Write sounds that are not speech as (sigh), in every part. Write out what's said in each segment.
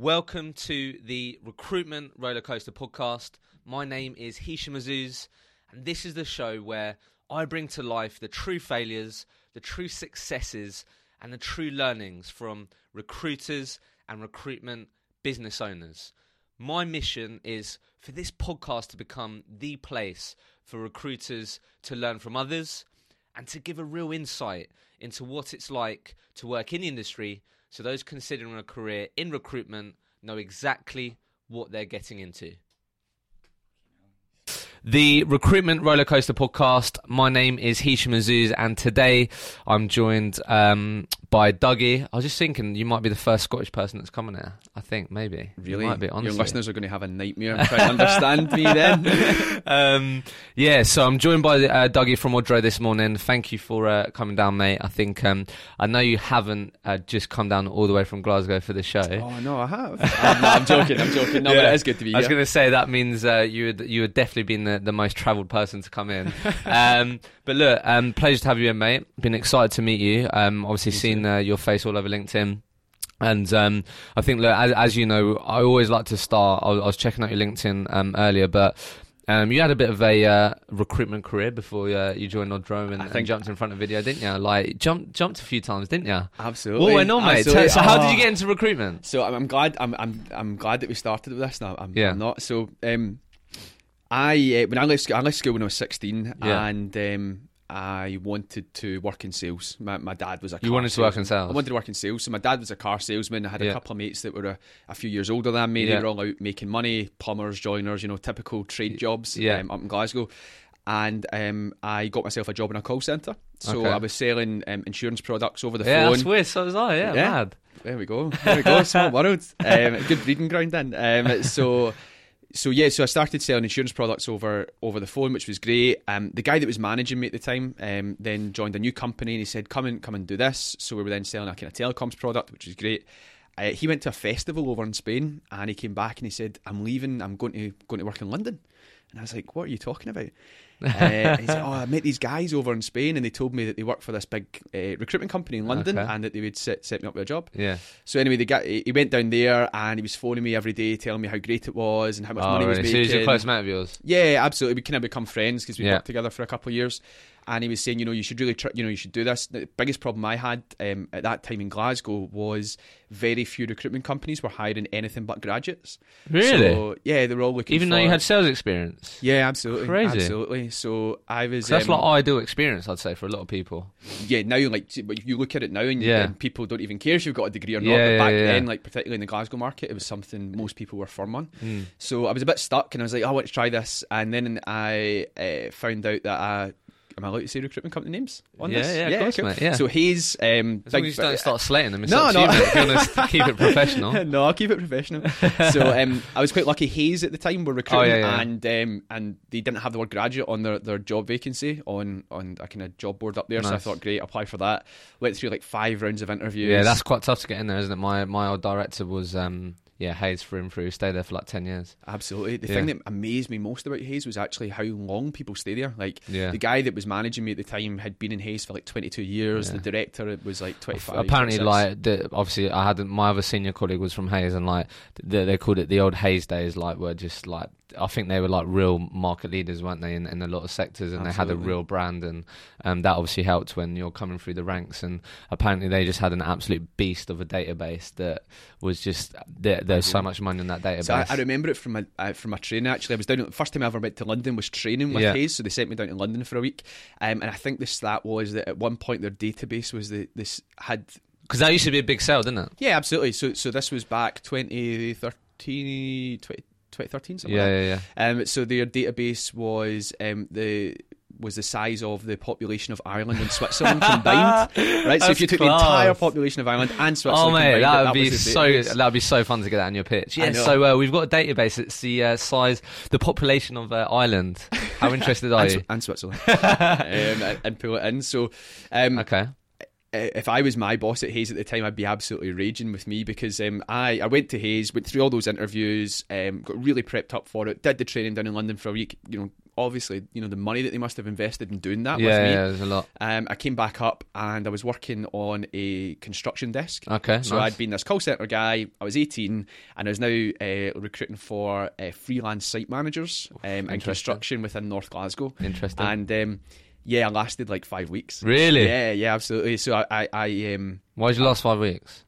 Welcome to the Recruitment Rollercoaster podcast. My name is Hisham Azuz, and this is the show where I bring to life the true failures, the true successes, and the true learnings from recruiters and recruitment business owners. My mission is for this podcast to become the place for recruiters to learn from others and to give a real insight into what it's like to work in the industry so those considering a career in recruitment know exactly what they're getting into. The Recruitment Rollercoaster Podcast. My name is Hisham Azuz, and today I'm joined um, by Dougie. I was just thinking you might be the first Scottish person that's coming here. I think maybe. Really? You might be, Your listeners are going to have a nightmare trying to understand me then. (laughs) um, yeah, so I'm joined by uh, Dougie from Odro this morning. Thank you for uh, coming down, mate. I think um, I know you haven't uh, just come down all the way from Glasgow for the show. oh, no, I have. (laughs) I'm, no, I'm joking, I'm joking. No, but it is good to be here. I was going to say that means uh, you would you would definitely been the, the most travelled person to come in. (laughs) um, but look, um, pleasure to have you in, mate. Been excited to meet you. Um, obviously, seen uh, your face all over LinkedIn. And um, I think, look, as, as you know, I always like to start. I was, I was checking out your LinkedIn um, earlier, but um, you had a bit of a uh, recruitment career before uh, you joined Odrome and, I and think- jumped in front of video, didn't you? Like jumped jumped a few times, didn't you? Absolutely. What went on, mate? Absolutely. So, how did you get into recruitment? So I'm, I'm glad. I'm, I'm, I'm glad that we started with this. Now I'm, Yeah. I'm not. So um, I uh, when I left, school, I left school when I was 16, Yeah. and um, I wanted to work in sales. My, my dad was a. You wanted to work in sales? I wanted to work in sales. So my dad was a car salesman. I had Yeah. a couple of mates that were a, a few years older than me. Yeah. They were all out making money, plumbers, joiners, you know, typical trade jobs Yeah. um, up in Glasgow. And um, I got myself a job in a call centre. So Okay. I was selling um, insurance products over the Yeah, phone. that's weird. So was I. Yeah, Yeah. mad. There we go. There we go. Small (laughs) world. Um, good breeding ground then. Um, so, so yeah. So I started selling insurance products over over the phone, which was great. Um, the guy that was managing me at the time um, then joined a new company, and he said, "Come and come and do this." So we were then selling a kind of telecoms product, which was great. Uh, he went to a festival over in Spain, and he came back and he said, "I'm leaving. I'm going to going to work in London." And I was like, "What are you talking about?" Uh, and (laughs) he said, "Oh, I met these guys over in Spain, and they told me that they work for this big uh, recruitment company in London, Okay. and that they would set, set me up with a job." Yeah. So anyway, the guy he went down there and he was phoning me every day, telling me how great it was and how much Oh, money he was really? So making. he's a close mate of yours. Yeah, absolutely. We kind of become friends because we Yeah. worked together for a couple of years. And he was saying, you know, you should really, you know, you should do this. The biggest problem I had um, at that time in Glasgow was very few recruitment companies were hiring anything but graduates. Really? So, yeah, they were all looking. Even for, though you had sales experience. yeah, absolutely, Crazy. absolutely. So I was. That's um, like ideal experience, I'd say, for a lot of people. yeah, now like but you look at it now and, Yeah. and people don't even care if you've got a degree or not. Yeah, but yeah, back yeah. then, like particularly in the Glasgow market, it was something most people were firm on. Mm. So I was a bit stuck, and I was like, "Oh, I want to try this. And then I uh, found out that I. Am I allowed to say recruitment company names on Yeah, this? yeah, of course, mate, yeah. So he's um, As long as you don't start slating them. It's No, no. you, mate. If you want to keep it professional. (laughs) no, I'll keep it professional. so um, I was quite lucky. Hays at the time were recruiting, Oh, yeah, yeah. and um, and they didn't have the word graduate on their, their job vacancy on on a kind of job board up there. So I thought, great, apply for that. Went through like five rounds of interviews. Yeah, that's quite tough to get in there, isn't it? My my old director was um yeah Hays through and through. Stayed there for like ten years. Absolutely. The Yeah. thing that amazed me most about Hays was actually how long people stay there. Like Yeah. the guy that was managing me at the time had been in Hays for like 22 years. Yeah. The director was like 25. Apparently, 26. like the, obviously, I had my other senior colleague was from Hays, and like they, they called it the old Hays days. Like were just like I think they were like real market leaders, weren't they, in, in a lot of sectors, and they had a real brand, and um, that obviously helped when you're coming through the ranks. And apparently, they just had an absolute beast of a database that was just there, there's so much money in that database. So I, I remember it from a uh, from a training. Actually, I was down. The first time I ever went to London was training with Yeah. Hays, so they sent me down to London for a week. Um, and I think the stat was that at one point their database was the this had Because that used to be a big sale, didn't it? yeah absolutely. So so this was back 2013, 20, 2013 something. Yeah, like yeah, yeah. Um, so their database was um the was the size of the population of Ireland and Switzerland combined. (laughs) Right, so if you took class. the entire population of Ireland and Oh Switzerland mate, combined, that would that be so that would be so fun to get that on your pitch. Yeah, so uh, we've got a database. It's the uh, size, the population of uh, Ireland. How (laughs) interested are and, you? And Switzerland, (laughs) um, and, and pull it in. So, um, Okay. If I was my boss at Hays at the time, I'd be absolutely raging with me because um, I I went to Hays, went through all those interviews, um, got really prepped up for it, did the training down in London for a week, you know, obviously, you know, the money that they must have invested in doing that yeah, with me. yeah, there's a lot. Um, I came back up and I was working on a construction desk. Okay, So nice. I'd been this call center guy. I was 18 and I was now uh, recruiting for uh, freelance site managers um, in construction within North Glasgow. Interesting. And um, yeah, I lasted like five weeks. Really? Yeah, yeah, absolutely. So I, I, I um, why did you last five weeks?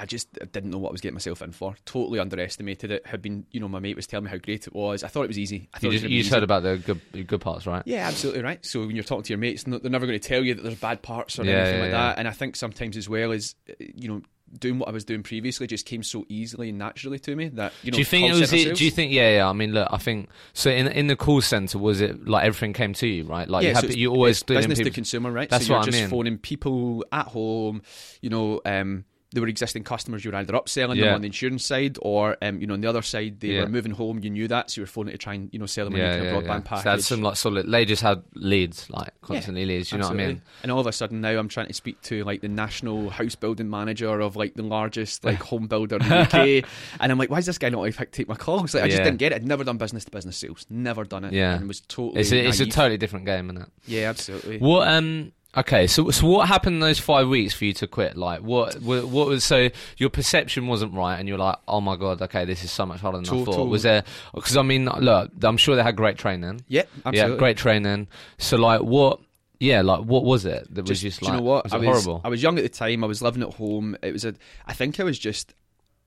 I just didn't know what I was getting myself in for. Totally underestimated it. Had been, you know, my mate was telling me how great it was. I thought it was easy. I thought You it just, you just heard about the good good parts, right? Yeah, absolutely right. So when you're talking to your mates, they're never going to tell you that there's bad parts or Yeah, anything yeah, like yeah. that. And I think sometimes as well as uh, you know doing what I was doing previously just came so easily and naturally to me that you know. do you think it was? It, do you think? Yeah, yeah. I mean, look, I think so. In in the call center, was it like everything came to you, right? Like yeah, you, so had, it's- you always business to consumer, right? That's so you're what I just mean. phoning people at home. You know, um, they were existing customers. You were either upselling Yeah. them on the insurance side, or um, you know, on the other side, they Yeah. were moving home. You knew that, so you were phoning to try and you know sell them a Yeah, broadband package. So that's some like solid. They just had leads, like constantly leads. You know what I mean? And all of a sudden now I'm trying to speak to like the national house building manager of like the largest like home builder in (laughs) the UK, and I'm like, why is this guy not like take my calls? Like I just didn't get it. I'd never done business to business sales, never done it. Yeah. and was totally. It's a, it's a totally different game, isn't it? yeah, absolutely. What um okay, so so what happened in those five weeks for you to quit? Like what what, what was so your perception wasn't right, and you're like, oh my god, okay, this is so much harder than I Total- thought. Was there? Because I mean, look, I'm sure they had great training. Yeah, absolutely. Yeah, great training. So like what? Yeah, like what was it that was just do like? you know what? Was I was horrible? I was young at the time. I was living at home. It was a. I think I was just.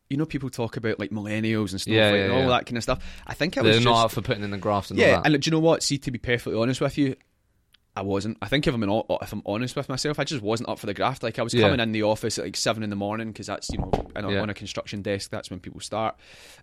You know, people talk about like millennials and stuff Yeah, like yeah, and all yeah. that kind of stuff. I think I was They're just. not up for putting in the graft and yeah, all that. and do you know what? See, to be perfectly honest with you, I wasn't. I think if I'm in, if I'm honest with myself, I just wasn't up for the graft. Like I was Yeah. coming in the office at like seven in the morning because that's you know a, Yeah. on a construction desk. That's when people start,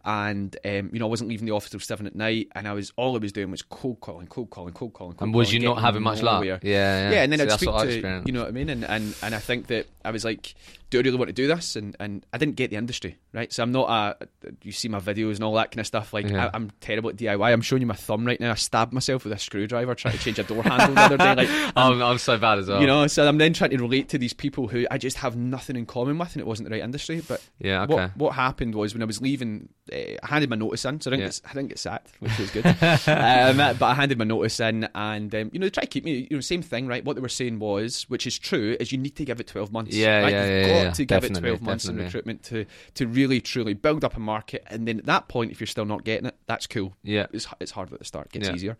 and um, you know I wasn't leaving the office till seven at night. And I was all I was doing was cold calling, cold calling, cold calling. Cold and was calling, you not having much luck? Yeah, yeah. Yeah, and then See, I'd speak I to you know what I mean, and, and and I think that I was like, do I really want to do this? And and I didn't get the industry right, so I'm not a. You see my videos and all that kind of stuff. Like Yeah. I, I'm terrible at DIY. I'm showing you my thumb right now. I stabbed myself with a screwdriver trying to change a door (laughs) handle the other day. Like (laughs) I'm, I'm so bad as well. you know, so I'm then trying to relate to these people who I just have nothing in common with, and it wasn't the right industry. But yeah, okay. what what happened was when I was leaving, uh, I handed my notice in, so I didn't, Yeah. get, I didn't get sacked, which was good. (laughs) um, but I handed my notice in, and um, you know, they try to keep me. You know, same thing, right? What they were saying was, which is true, is you need to give it 12 months. Yeah, right? yeah, You've yeah, got yeah, to give it 12 months in recruitment to to really truly build up a market, and then at that point, if you're still not getting it, that's cool. Yeah. It's it's hard at the start, it gets Yeah. easier.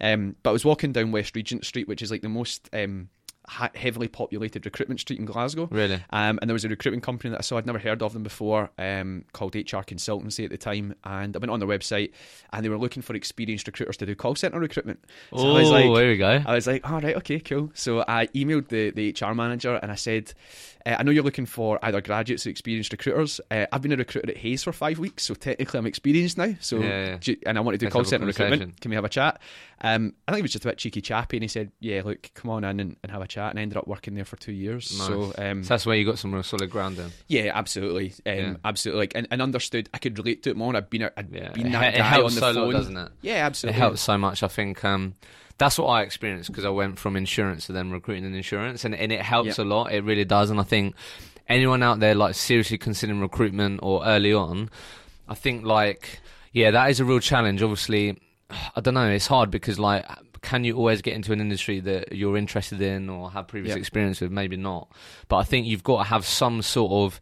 Um, but I was walking down West Regent Street, which is like the most um, ha- heavily populated recruitment street in Glasgow. Really? Um, and there was a recruitment company that I saw. I'd never heard of them before, um, called HR Consultancy at the time. And I went on their website, and they were looking for experienced recruiters to do call center recruitment. So oh, I was like, there we go. I was like, all right, okay, cool. So I emailed the, the HR manager and I said, uh, I know you're looking for either graduates or experienced recruiters. Uh, I've been a recruiter at Hays for five weeks, so technically I'm experienced now. So, Yeah, yeah. and I want to do Let's call centre recruitment. Can we have a chat? Um, I think it was just a bit cheeky chappy, and he said, "Yeah, look, come on in and, and have a chat." And I ended up working there for two years. Nice. So, um, So that's where you got some real solid ground in. yeah, absolutely, um, Yeah. absolutely, like, and, and understood. I could relate to it more. I'd been, a, I'd Yeah, been it, that it guy helps on the so phone, lot, doesn't it? Yeah, It absolutely. helps so much. I think um, that's what I experienced because I went from insurance to then recruiting in insurance, and, and it helps Yeah. a lot. It really does, and I think anyone out there like seriously considering recruitment or early on, I think like yeah, that is a real challenge. Obviously, (sighs) I don't know. It's hard because like. Can you always get into an industry that you're interested in or have previous Yeah. experience with? Maybe not, but I think you've got to have some sort of,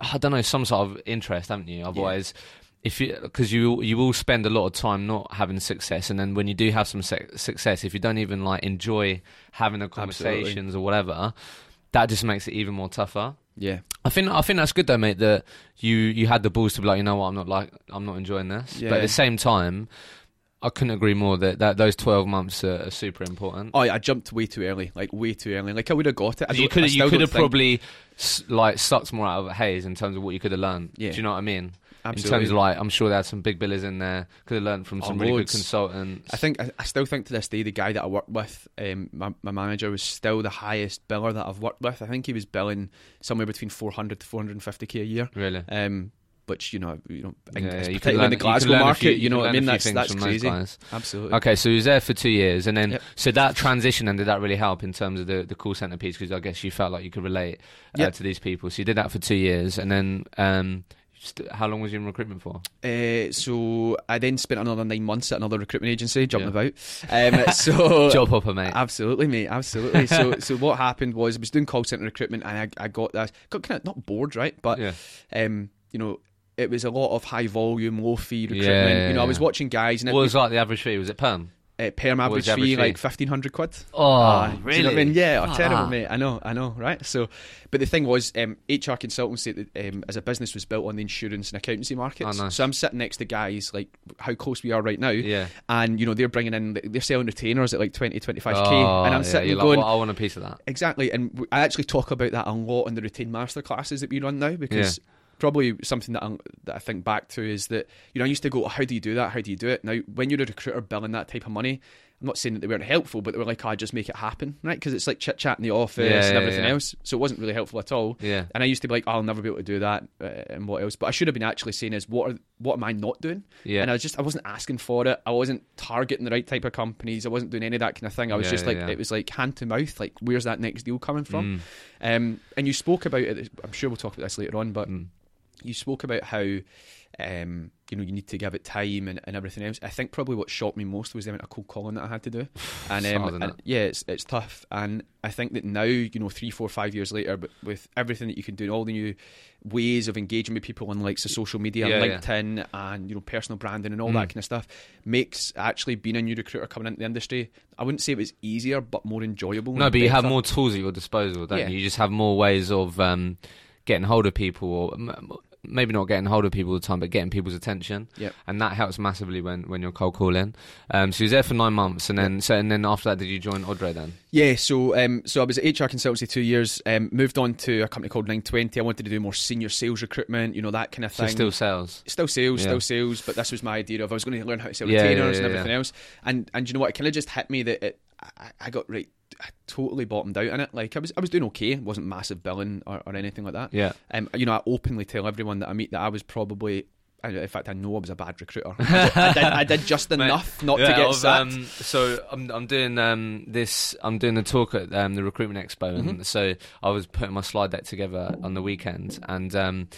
I don't know, some sort of interest, haven't you? Otherwise, if you because you you will spend a lot of time not having success, and then when you do have some se- success, if you don't even like enjoy having the conversations or whatever, that just makes it even more tougher. Yeah, I think I think that's good though, mate. That you you had the balls to be like, you know what, I'm not like I'm not enjoying this. But at the same time, I couldn't agree more that, that those 12 months are, are super important. Oh, yeah, I jumped way too early, like way too early. Like I would have got it. I you could you could have probably like sucked more out of Hays in terms of what you could have learned. Yeah. Do you know what I mean? Absolutely. In terms of like, I'm sure they had some big billers in there. Could have learned from Oh, some really good consultants. I think I, I still think to this day the guy that I worked with, um, my, my manager was still the highest biller that I've worked with. I think he was billing somewhere between 400 to 450k a year. really. Um, which you know, you know, in- Yeah, you can particularly learn- in the Glasgow a market, few- you you know what I mean? That's that's crazy. Absolutely. Okay, so he was there for two years, and then Yep. so that transition, and did that really help in terms of the, the call center piece? Because I guess you felt like you could relate uh, Yep. to these people. So you did that for two years, and then um, how long was you in recruitment for? Uh, so I then spent another nine months at another recruitment agency, jumping about. Um, (laughs) so Job hopper, mate. Absolutely, mate. Absolutely. so, (laughs) so what happened was I was doing call center recruitment, and I, I got that got kind of not bored, right? But Yeah. um, you know, it was a lot of high volume, low fee recruitment. Yeah, yeah, you know, I was watching guys, and What it was like the average fee? Was it perm? uh, perm average average fee fee? like fifteen hundred quid. Oh, Ah, do you know really? I mean? Yeah, oh, terrible, that. mate. I know, I know, right? So, but the thing was, um, HR consultancy um, as a business was built on the insurance and accountancy markets. Oh, nice. So I'm sitting next to guys like how close we are right now, Yeah. and you know they're bringing in, they're selling retainers at like 20, 25 k, Oh, and I'm yeah, sitting going, like, well, I want a piece of that. Exactly, and I actually talk about that a lot in the routine master classes that we run now because probably something that I, that I think back to is that you know I used to go, "Oh, how do you do that? How do you do it? Now, when you're a recruiter billing that type of money, I'm not saying that they weren't helpful, but they were like, "I just make it happen," right? Because it's like chit chat in the office Yeah, and everything yeah. else, so it wasn't really helpful at all. Yeah. And I used to be like, "I'll never be able to do that," uh, and what else? But I should have been actually saying is, "What are what am I not doing?" Yeah. And I was just I wasn't asking for it. I wasn't targeting the right type of companies. I wasn't doing any of that kind of thing. I was just like it was like hand to mouth. Like where's that next deal coming from? Mm. Um, and you spoke about it. I'm sure we'll talk about this later on, but Mm. You spoke about how um, you know you need to give it time and, and everything else. I think probably what shocked me most was the amount of cold calling that I had to do, (sighs) and, It's um, hard, and it? yeah, it's it's tough. And I think that now you know three, four, five years later, but with everything that you can do, and all the new ways of engaging with people on like so social media, Yeah, yeah. LinkedIn, and you know personal branding and all Mm. that kind of stuff, makes actually being a new recruiter coming into the industry. I wouldn't say it was easier, but more enjoyable. No, but you have more tools at your disposal, don't Yeah. you? You just have more ways of um, getting hold of people, or maybe not getting hold of people all the time, but getting people's attention. Yep. And that helps massively when, when you're cold calling. Um, so you was there for nine months, and then so and then after that, did you join Odro then? Yeah, so um, so I was at HR consultancy two years. Um, moved on to a company called Nine Twenty. I wanted to do more senior sales recruitment, you know that kind of So thing. still sales. Still sales, Yeah. still sales, but this was my idea of I was going to learn how to sell Yeah, retainers yeah, and everything else. And and you know what? It kind of just hit me that it, I, I got right, I totally bottomed out in it. Like I was I was doing okay, it wasn't massive billing or, or anything like that. Yeah. Um, you know, I openly tell everyone that I meet that I was probably. In fact, I know I was a bad recruiter. I did, I did, just (laughs) Mate, enough not to get sacked. um, so I'm I'm doing um, this. I'm doing a talk at um, the recruitment expo, Mm-hmm. and so I was putting my slide deck together on the weekend, and um,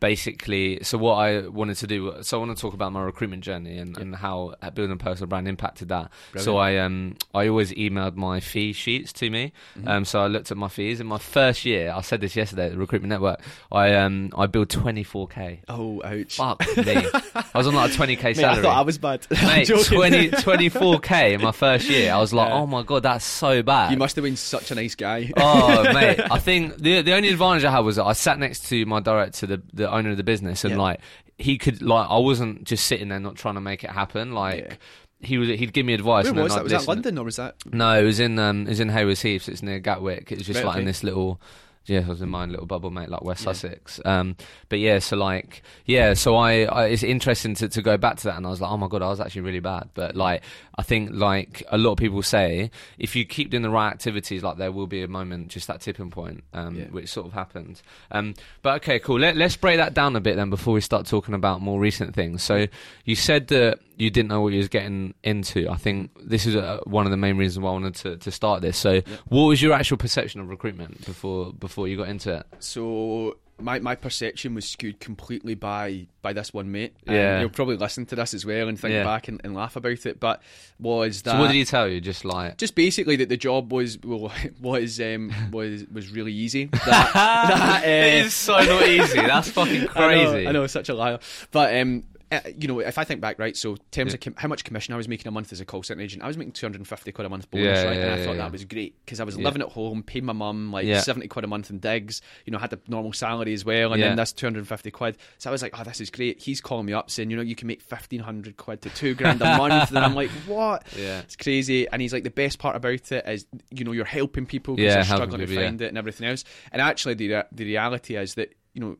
basically, so what I wanted to do, so I want to talk about my recruitment journey and, and how uh, building a personal brand impacted that. So I um I always emailed my fee sheets to me, Mm-hmm. um so I looked at my fees in my first year. I said this yesterday at the recruitment network. I um I billed 24k. oh, ouch! Fuck me. (laughs) I was on like a 20k Mate, salary. I thought I was bad. (laughs) Mate, joking. 20, (laughs) 24k in my first year. I was like, Yeah. oh my god, that's so bad. You must have been such a nice guy. oh mate, I think the the only advantage I had was that I sat next to my director, the the owner of the business, and Yeah. like he could like I wasn't just sitting there not trying to make it happen. Like Yeah. he was he'd give me advice. Where and was I'd that? Was that. London or was that? No, it was in um it was in Haywards Heath. It's near Gatwick. It was just Right, like in this little. Yeah, I was in my own little bubble, mate, like West Yeah. Sussex. Um, but yeah, so like, yeah, so I, I, it's interesting to, to go back to that, and I was like, oh my god, I was actually really bad. But like, I think like a lot of people say, if you keep doing the right activities, like there will be a moment, just that tipping point, um, Yeah. which sort of happened. Um, but okay, cool. Let, let's break that down a bit then before we start talking about more recent things. So you said that you didn't know what you was getting into. I think this is uh, one of the main reasons why I wanted to, to start this. So, what was your actual perception of recruitment before before you got into it? So my, my perception was skewed completely by by this one mate. Um, Yeah. you'll probably listen to this as well and think Yeah. back and, and laugh about it. But was that So, what did he tell you? Just like, just basically that the job was well, (laughs) was um, (laughs) was was really easy. That, that, (laughs) uh, it is so not easy. That's fucking crazy. I know, I know, such a liar. But um, uh, you know, if I think back, right, so in terms of com- how much commission I was making a month as a call center agent, I was making 250 quid a month bonus, Yeah, right? yeah, and I yeah, thought yeah. that was great because I was Yeah. living at home, paying my mum like Yeah. 70 quid a month in digs, you know, had the normal salary as well, and Yeah. then that's 250 quid. So I was like, oh, this is great. He's calling me up saying, you know, you can make 1500 quid to two grand a (laughs) month. and I'm like, what? Yeah. It's crazy. And he's like, the best part about it is, you know, you're helping people because Yeah, they're struggling to people, yeah. find it and everything else. And actually, the the reality is that, you know,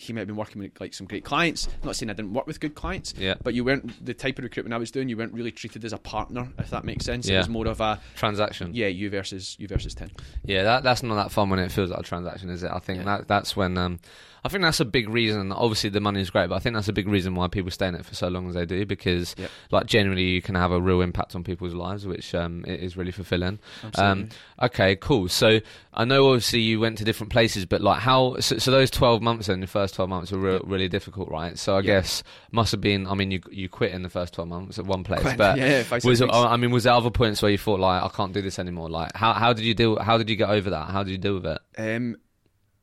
he might have been working with like some great clients. I'm not saying I didn't work with good clients, Yeah. but you weren't the type of recruitment I was doing. You weren't really treated as a partner, if that makes sense. It was more of a Transaction. yeah, you versus you versus ten. Yeah, that that's not that fun when it feels like a transaction, is it? I think Yeah. that that's when um, I think that's a big reason. Obviously, the money is great, but I think that's a big reason why people stay in it for so long as they do, because Yep. like generally you can have a real impact on people's lives, which um, it is really fulfilling. Um, okay, cool. So I know obviously you went to different places, but like how? So, so those twelve months in the first twelve months were re- really difficult, right? So I Yeah. guess must have been. I mean, you you quit in the first twelve months at one place, Quite- but yeah, six was. I mean, was there other points where you thought like I can't do this anymore? Like how how did you deal? How did you get over that? How did you deal with it? Um,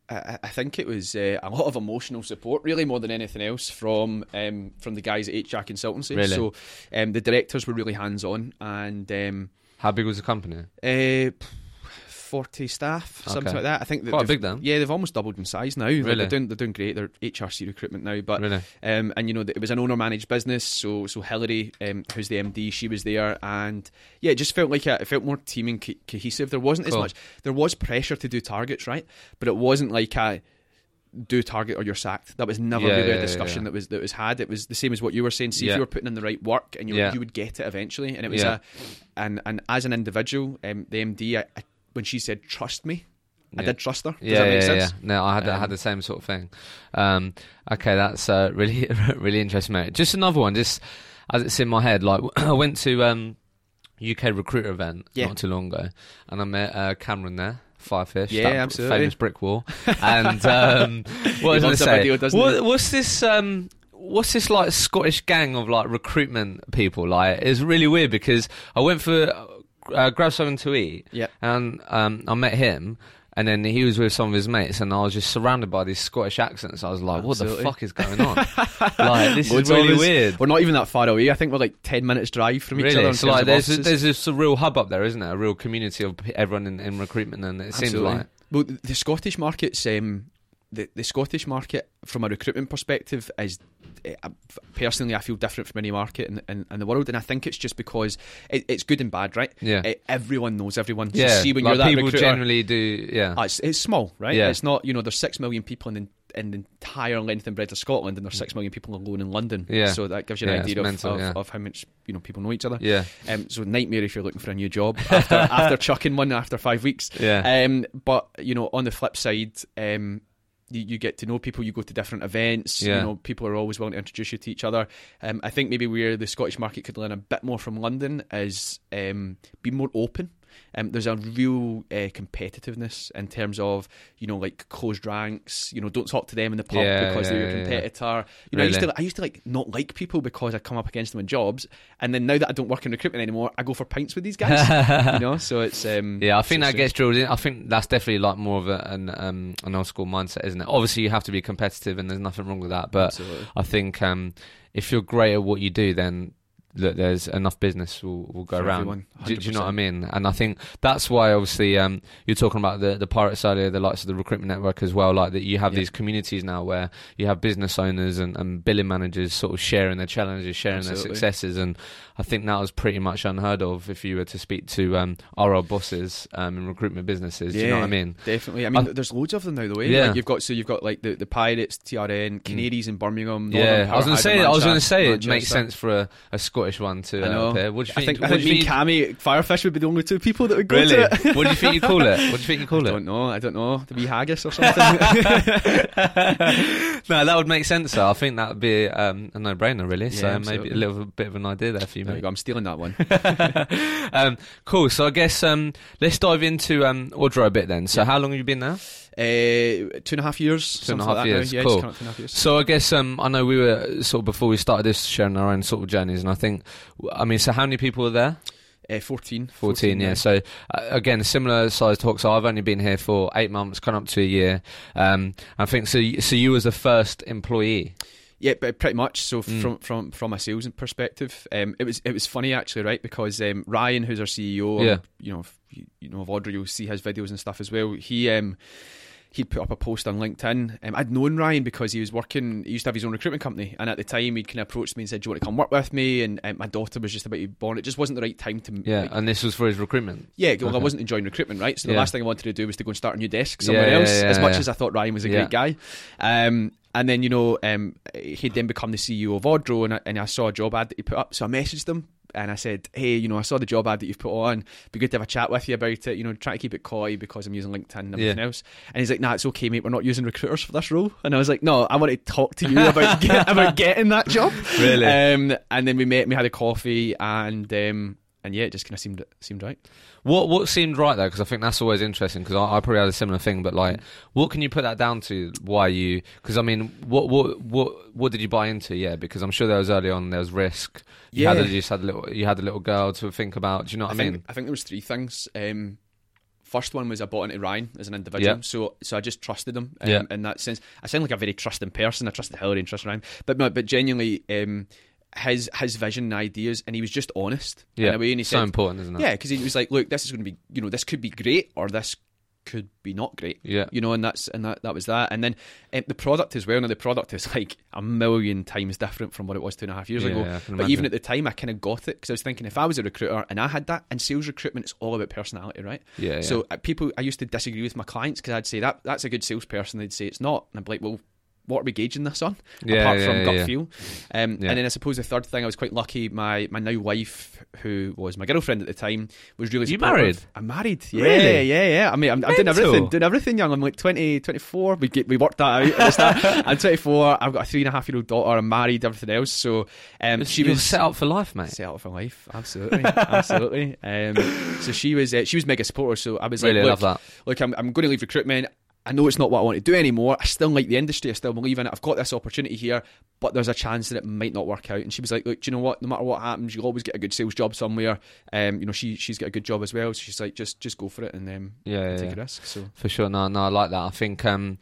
I, I think it was uh, a lot of emotional support, really more than anything else, from um, from the guys at HR Consultancy. Really? So um, the directors were really hands on, and um, How big was the company? uh, forty staff, something Okay. like that. I think Quite they've- big then. Yeah, they've almost doubled in size now. Like, Really? they're doing they're doing great. They're HRC recruitment now, but really? um, and you know it was an owner managed business. So so Hillary, um, who's the MD, she was there, and yeah, it just felt like a, it felt more teaming co- cohesive. There wasn't Cool. as much. There was pressure to do targets, right? But it wasn't like a do target or you're sacked. That was never Yeah, really yeah, a discussion yeah. that was that was had. It was the same as what you were saying. See if you were putting in the right work and you, you would get it eventually. And it was a and and as an individual, um, the MD, I, I, when she said trust me, I Yeah. did trust her. Does yeah, that make yeah, sense? yeah. No, I had I had Um, the same sort of thing. Um, okay, that's uh, (laughs) really really interesting, mate. Just another one, just as it's in my head. Like (clears throat) I went to um, UK recruiter event Yeah. not too long ago, and I met uh, Cameron there. Firefish, Yeah, absolutely. famous brick wall. (laughs) And um, what was I say? video, what, what's this? Um, what's this like Scottish gang of like recruitment people? Like, it's really weird because I went for uh, grab something to eat, Yeah. and um, I met him. And then he was with some of his mates, and I was just surrounded by these Scottish accents. I was like, "What the fuck is going (laughs) on? like, this is Loads of really weird." We're not even that far away. I think we're like ten minutes drive from each Really, other. so like, there's a, there's this real hub up there, isn't there? A real community of everyone in, in recruitment, and it seems Absolutely. like Well, the, the Scottish market's um, the the Scottish market from a recruitment perspective is. Personally, I feel different from any market in, in, in the world, and I think it's just because it, it's good and bad, right? yeah, Uh, everyone knows everyone. So yeah. see when like, you're that people recruiter, generally do, yeah, Ah, it's, it's small, right? Yeah. It's not, you know, there's six million people in the, in the entire length and breadth of Scotland, and there's six million people alone in London. Yeah. So that gives you an Yeah, idea of, mental, of, yeah. of how much you know people know each other. yeah, Um, so nightmare if you're looking for a new job after (laughs) after chucking one after five weeks. yeah, Um, but you know, on the flip side, um, you, you get to know people. You go to different events. Yeah. You know, people are always willing to introduce you to each other. Um, I think maybe where the Scottish market could learn a bit more from London is um, be more open. Um, there's a real uh, competitiveness in terms of you know like closed ranks. You know, don't talk to them in the pub Yeah, because they're yeah, your yeah, yeah. competitor. You know, I used to I used to like not like people because I come up against them in jobs, and then now that I don't work in recruitment anymore, I go for pints with these guys. (laughs) you know, so it's um, Yeah, I think so- that so- gets drilled in. I think that's definitely like more of a, an um, an old school mindset, isn't it? Obviously, you have to be competitive, and there's nothing wrong with that. But Absolutely. I think um, if you're great at what you do, then look, there's enough business will, will go For around. everyone, Do, do you know what I mean? And I think that's why, obviously, um, you're talking about the the pirate side of the likes of the recruitment network as well. Like that, you have Yeah. these communities now where you have business owners and, and billing managers sort of sharing their challenges, sharing their successes, and I think that was pretty much unheard of if you were to speak to um, our old bosses um, in recruitment businesses. Do you know what I mean? Definitely. I mean, I- there's loads of them now, though. Eh? Yeah. Like you've got so you've got like the, the Pirates, TRN, Canaries in Birmingham. Northern Yeah, I was going to Power, say. I was going to Manchester- say it makes sense for a, a Scottish one to I uh, know. appear. What do you I think? think I think me and Cammy Firefish would be the only two people that would go really? to it. what do you think you call it? What do you think you (laughs) call I it? I don't know. I don't know. The wee haggis or something. (laughs) no, that would make sense. Though. I think that would be um, a no-brainer, really. so Yeah, maybe a little bit of an idea there for you, there you mate. go. I'm stealing that one. (laughs) um, cool. So I guess um, let's dive into um, Odro a bit then. So Yeah. how long have you been there? Uh, two and a half years. Two and a half like years, Yeah, cool. just coming up two and a half years. So I guess um, I know we were sort of before we started this sharing our own sort of journeys, and I think, I mean, so how many people are there? Uh, 14. 14, yeah. now. So uh, again, similar size talk. So I've only been here for eight months, coming up to a year. Um, I think so. So you was the first employee. Yeah, but pretty much. So Mm. from from from a sales perspective, um, it was it was funny actually, right? Because um, Ryan, who's our CEO, Yeah. you know, you, you know of Odro, you'll see his videos and stuff as well. He um, he'd put up a post on LinkedIn. Um, I'd known Ryan because he was working. He used to have his own recruitment company, and at the time, he'd kind of approached me and said, "Do you want to come work with me?" And um, my daughter was just about to be born. It just wasn't the right time to. Yeah, like, and this was for his recruitment. yeah, well, I wasn't enjoying recruitment, right? So the Yeah. last thing I wanted to do was to go and start a new desk somewhere Yeah, yeah, else. as much as I thought Ryan was a great guy, um, and then you know um, he'd then become the CEO of Odro, and I, and I saw a job ad that he put up, so I messaged him. And I said, "Hey, you know, I saw the job ad that you've put on. Be good to have a chat with you about it. You know, try to keep it coy because I'm using LinkedIn and everything Yeah. else." And he's like, "Nah, it's okay, mate. We're not using recruiters for this role." And I was like, "No, I want to talk to you about (laughs) get, about getting that job." Really? Um, and then we met, we had a coffee, and um, and yeah, it just kind of seemed seemed right. What what seemed right though? Because I think that's always interesting. Because I, I probably had a similar thing, but like, what can you put that down to? Why you? Because I mean, what what what what did you buy into? Yeah, because I'm sure there was early on there was risk. You Yeah. had a, you just had a little you had a little girl to think about. Do you know what I, think, mean? I think there was three things. Um, first one was I bought into Ryan as an individual, Yeah. so so I just trusted him um, Yeah. in that sense. I sound like a very trusting person. I trusted Hillary and trusted Ryan, but no, but genuinely, um, his his vision and ideas, and he was just honest Yeah, in a way. And he so said, important, isn't it? yeah, because he was like, look, this is going to be, you know, this could be great, or this could be not great. Yeah. you know, and that's and that that was that. And then um, the product as well. Now the product is like a million times different from what it was two and a half years Yeah, ago. yeah, but even at the time, I kind of got it because I was thinking if I was a recruiter and I had that, and sales recruitment, it's all about personality, right? Yeah, yeah. So uh, people, I used to disagree with my clients because I'd say that that's a good salesperson. They'd say it's not, and I'd be like, well. What are we gauging this on? Yeah, apart yeah, from gut yeah. feel. Um. And then I suppose the third thing, I was quite lucky. My my now wife, who was my girlfriend at the time, was really You married? I'm married. Yeah, Really? yeah, yeah. I mean, I'm, I'm doing everything, doing everything young. I'm like 20, 24. We get, we worked that out at the start. (laughs) I'm 24. I've got a three and a half year old daughter. I'm married. Everything else. So um, she was set up for life, mate. set up for life. Absolutely, absolutely. (laughs) Um, so she was uh, she was mega supportive. So I was Really like, love look, that. look, I'm, I'm going to leave recruitment. I know it's not what I want to do anymore. I still like the industry. I still believe in it. I've got this opportunity here, but there's a chance that it might not work out. And she was like, "Look, do you know what? No matter what happens, you'll always get a good sales job somewhere. Um, you know, she she's got a good job as well. So she's like, just just go for it and um, Yeah, yeah, take a risk. So For sure, no, no, I like that. I think um,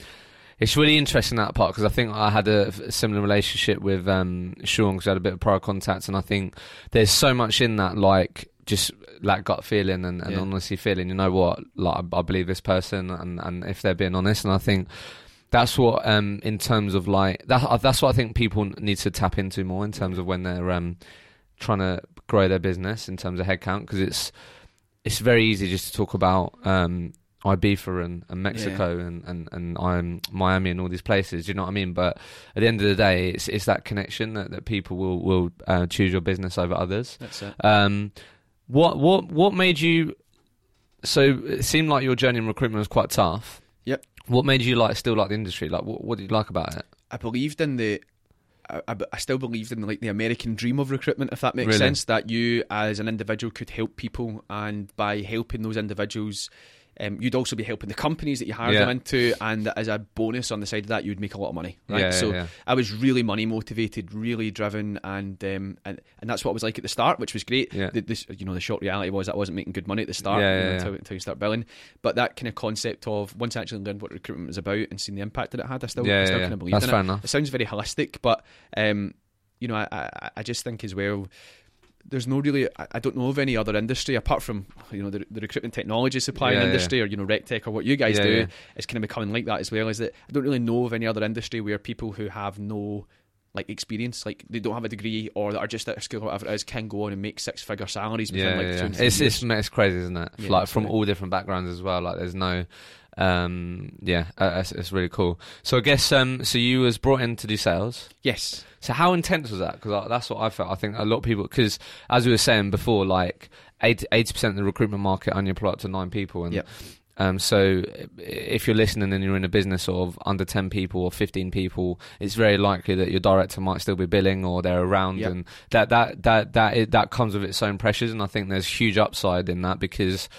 it's really interesting that part because I think I had a similar relationship with um, Sean because I had a bit of prior contact, and I think there's so much in that, like just like gut feeling and, and Yeah. honestly feeling. You know what? Like I, I believe this person, and and if they're being honest, and I think. That's what, um, in terms of like that. That's what I think people need to tap into more in terms of when they're um, trying to grow their business in terms of headcount because it's it's very easy just to talk about um, Ibiza and, and Mexico and, and, and um, Miami and all these places. Do you know what I mean? But at the end of the day, it's it's that connection that, that people will will uh, choose your business over others. that's it. Um, what what what made you? So it seemed like your journey in recruitment was quite tough. Yep. What made you like still like the industry? Like what what did you like about it? I believed in the. I, I, still believed in like the American dream of recruitment, if that makes Really? sense. That you, as an individual, could help people, and by helping those individuals, um, you'd also be helping the companies that you hire Yeah. them into, and as a bonus on the side of that, you'd make a lot of money. Right. Yeah, so yeah. I was really money motivated, really driven, and um, and and that's what it was like at the start, which was great. Yeah. The, this, you know, the short reality was I wasn't making good money at the start Yeah, you know, until, until you start billing. But that kind of concept of once I actually learned what recruitment was about and seen the impact that it had, I still, Yeah, I still yeah, kind of believed That's in fair it. enough. It sounds very holistic, but um, you know, I, I, I just think as well. There's no really, I don't know of any other industry apart from you know the, the recruitment technology supplying Yeah, yeah. industry or you know RecTech or what you guys Yeah, do. yeah. It's kind of becoming like that as well. Is that I don't really know of any other industry where people who have no like experience, like they don't have a degree or that are just at a school or whatever it is, can go on and make six figure salaries Yeah, like yeah, two yeah. It's, it's it's crazy, isn't it? Yeah, like from all different backgrounds as well. Like there's no, um, yeah, uh, it's, it's really cool. So I guess um, so you was brought in to do sales. yes, So how intense was that? Because that's what I felt. I think a lot of people, because as we were saying before, like 80 percent of the recruitment market only apply up to nine people, and Yep. um, so if you're listening and you're in a business of under ten people or fifteen people, it's very likely that your director might still be billing or they're around, Yep. and that that that that it, that comes with its own pressures. And I think there's huge upside in that because.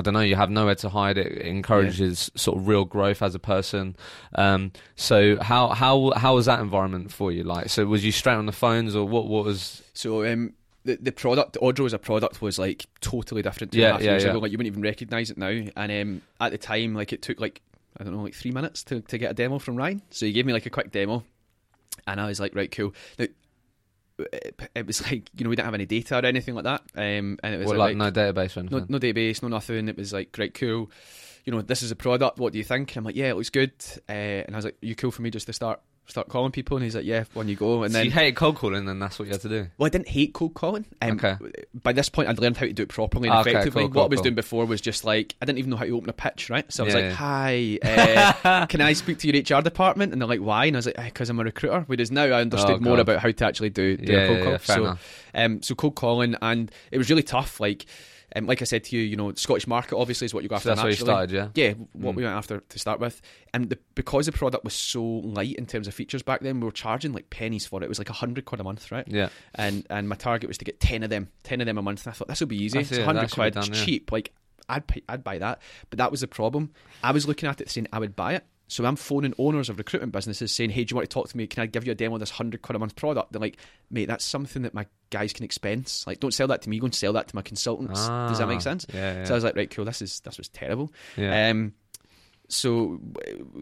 I don't know. You have nowhere to hide. It encourages sort of real growth as a person. Um, so how how how was that environment for you? Like, so was you straight on the phones, or what? What was? So um, the the product, Odro as a product, was like totally different. Two Yeah, and a half yeah, years yeah. ago, like you wouldn't even recognise it now. And um, at the time, like it took like I don't know, like three minutes to to get a demo from Ryan. So he gave me like a quick demo, and I was like, right, cool. Now, it, was like you know we didn't have any data or anything like that. Um, and it was What, like, like, no database or no, anything? no database, no nothing. It was like, great, cool. You know, this is a product. What do you think? And I'm like, yeah, it looks good. Uh, and I was like, you cool for me just to start start calling people? And he's like, yeah, when you go. And so then you hated cold calling, and that's what you had to do. well, I didn't hate cold calling. Um, Okay. By this point, I'd learned how to do it properly and Ah, okay, effectively. cool, cool, what I was cool. doing before was just like I didn't even know how to open a pitch, right? So I was Yeah, like, "Hi, (laughs) uh, can I speak to your HR department?" And they're like, "Why?" And I was like, "Because I'm a recruiter." Whereas now I understood Oh, more about how to actually do, do Yeah, a cold yeah, call. so, um, so cold calling, and it was really tough. Like um, like I said to you, you know, Scottish market obviously is what you go after. So that's where you started, yeah. Yeah, what Mm. we went after to start with, and the, because the product was so light in terms of features back then, we were charging like pennies for it. It was like a hundred quid a month, right? Yeah, And and my target was to get ten of them, ten of them a month. And I thought this will be easy. That's it's hundred that should be quid, done, yeah. cheap. Like I'd pay, I'd buy that, but that was the problem. I was looking at it saying I would buy it. So I'm phoning owners of recruitment businesses saying, "Hey, do you want to talk to me? Can I give you a demo of this hundred quid a month product?" They're like, "Mate, that's something that my guys can expense. Like, don't sell that to me. Go and sell that to my consultants." Does that Ah, make sense? Yeah, yeah. So I was like, "Right, cool. This is this was terrible." yeah. Um, so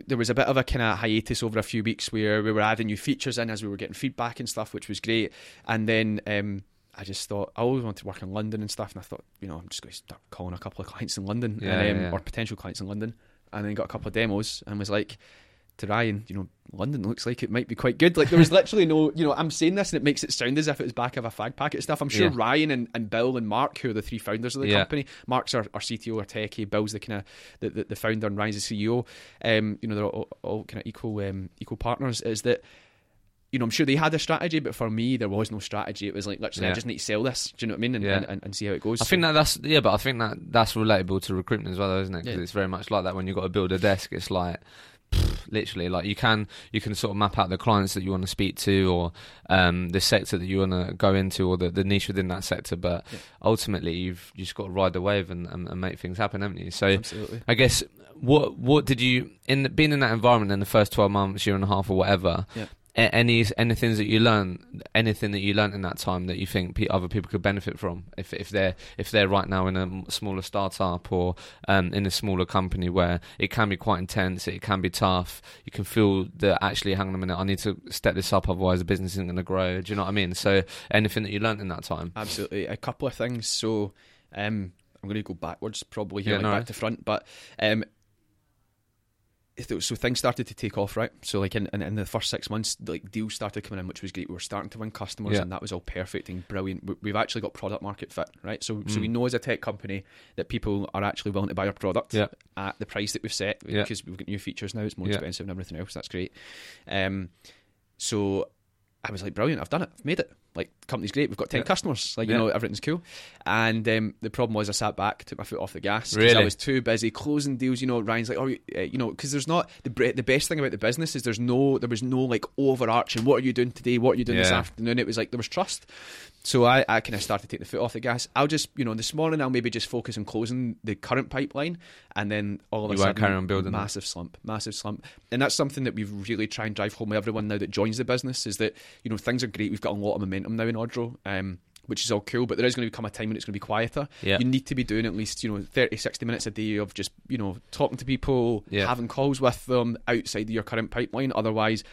there was a bit of a kind of hiatus over a few weeks where we were adding new features in as we were getting feedback and stuff, which was great. And then um, I just thought I always wanted to work in London and stuff, and I thought, you know, I'm just going to start calling a couple of clients in London, Yeah, and, um, yeah. or potential clients in London, and then got a couple of demos, and was like. To Ryan, you know, London looks like it might be quite good. Like there was (laughs) literally no, you know, I'm saying this and it makes it sound as if it was back of a fag packet stuff. I'm sure Yeah. Ryan and, and Bill and Mark, who are the three founders of the Yeah. company, Mark's our, our CTO or techie, Bill's the kind of the, the, the founder and Ryan's the CEO. Um, you know, they're all, all kind of equal um, equal partners. Is that you know, I'm sure they had a strategy, but for me, there was no strategy. It was like literally, I just need to sell this. Do you know what I mean? And, Yeah. and, and, see how it goes. I think that that's yeah, but I think that that's relatable to recruitment as well, isn't it? Because Yeah. it's very much like that when you've got to build a desk. It's like pfft, literally like you can you can sort of map out the clients that you want to speak to or um, the sector that you want to go into or the, the niche within that sector. But Yeah. ultimately, you've just got to ride the wave and, and, and make things happen, haven't you? So absolutely. I guess what what did you in being in that environment in the first twelve months, year and a half, or whatever? Yeah. Any anything that you learn, anything that you learned in that time that you think other people could benefit from, if if they're if they're right now in a smaller startup or um, in a smaller company where it can be quite intense, it can be tough. You can feel that actually, hang on a minute, I need to step this up, otherwise the business isn't going to grow. Do you know what I mean? So anything that you learned in that time, Absolutely. A couple of things. So um, I'm going to go backwards probably here, Yeah, like no back to front. But um, so things started to take off, right? So like in, in, in the first six months, like deals started coming in, which was great. We were starting to win customers, Yeah. and that was all perfect and brilliant. We- We've actually got product market fit, right? So so Mm. we know as a tech company that people are actually willing to buy our product Yeah. at the price that we've set Yeah. because we've got new features now. It's more expensive and everything else. That's great. Um, so I was like, brilliant, I've done it, I've made it. Like, the company's great, we've got 10 Yeah. customers, like, you Yeah. know, everything's cool. And um, the problem was, I sat back, took my foot off the gas because I was too busy closing deals. You know, Ryan's like, oh, you- uh, you know, because there's not the the best thing about the business is there's no, there was no like overarching, what are you doing today, what are you doing this afternoon? It was like, there was trust. So I, I kind of started to take the foot off the gas. I'll just, you know, this morning I'll maybe just focus on closing the current pipeline, and then all of a sudden, carry on building that. massive slump, massive slump, and that's something that we've really try and drive home with everyone now that joins the business. Is that you know things are great. We've got a lot of momentum now in Odro. Um, which is all cool, but there is going to come a time when it's going to be quieter. Yeah. You need to be doing at least, you know, 30, 60 minutes a day of just, you know, talking to people, Yeah. having calls with them outside of your current pipeline. Otherwise,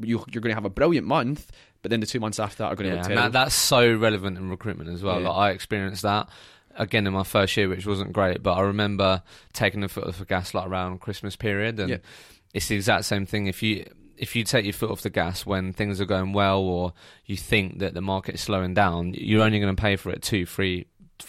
you, you're going to have a brilliant month, but then the two months after that are going to Yeah, look terrible. that, that's so relevant in recruitment as well. Yeah. Like I experienced that again in my first year, which wasn't great, but I remember taking the foot off the gas like around Christmas period, and Yeah. it's the exact same thing. If you if you take your foot off the gas when things are going well, or you think that the market is slowing down, you're only going to pay for it two, three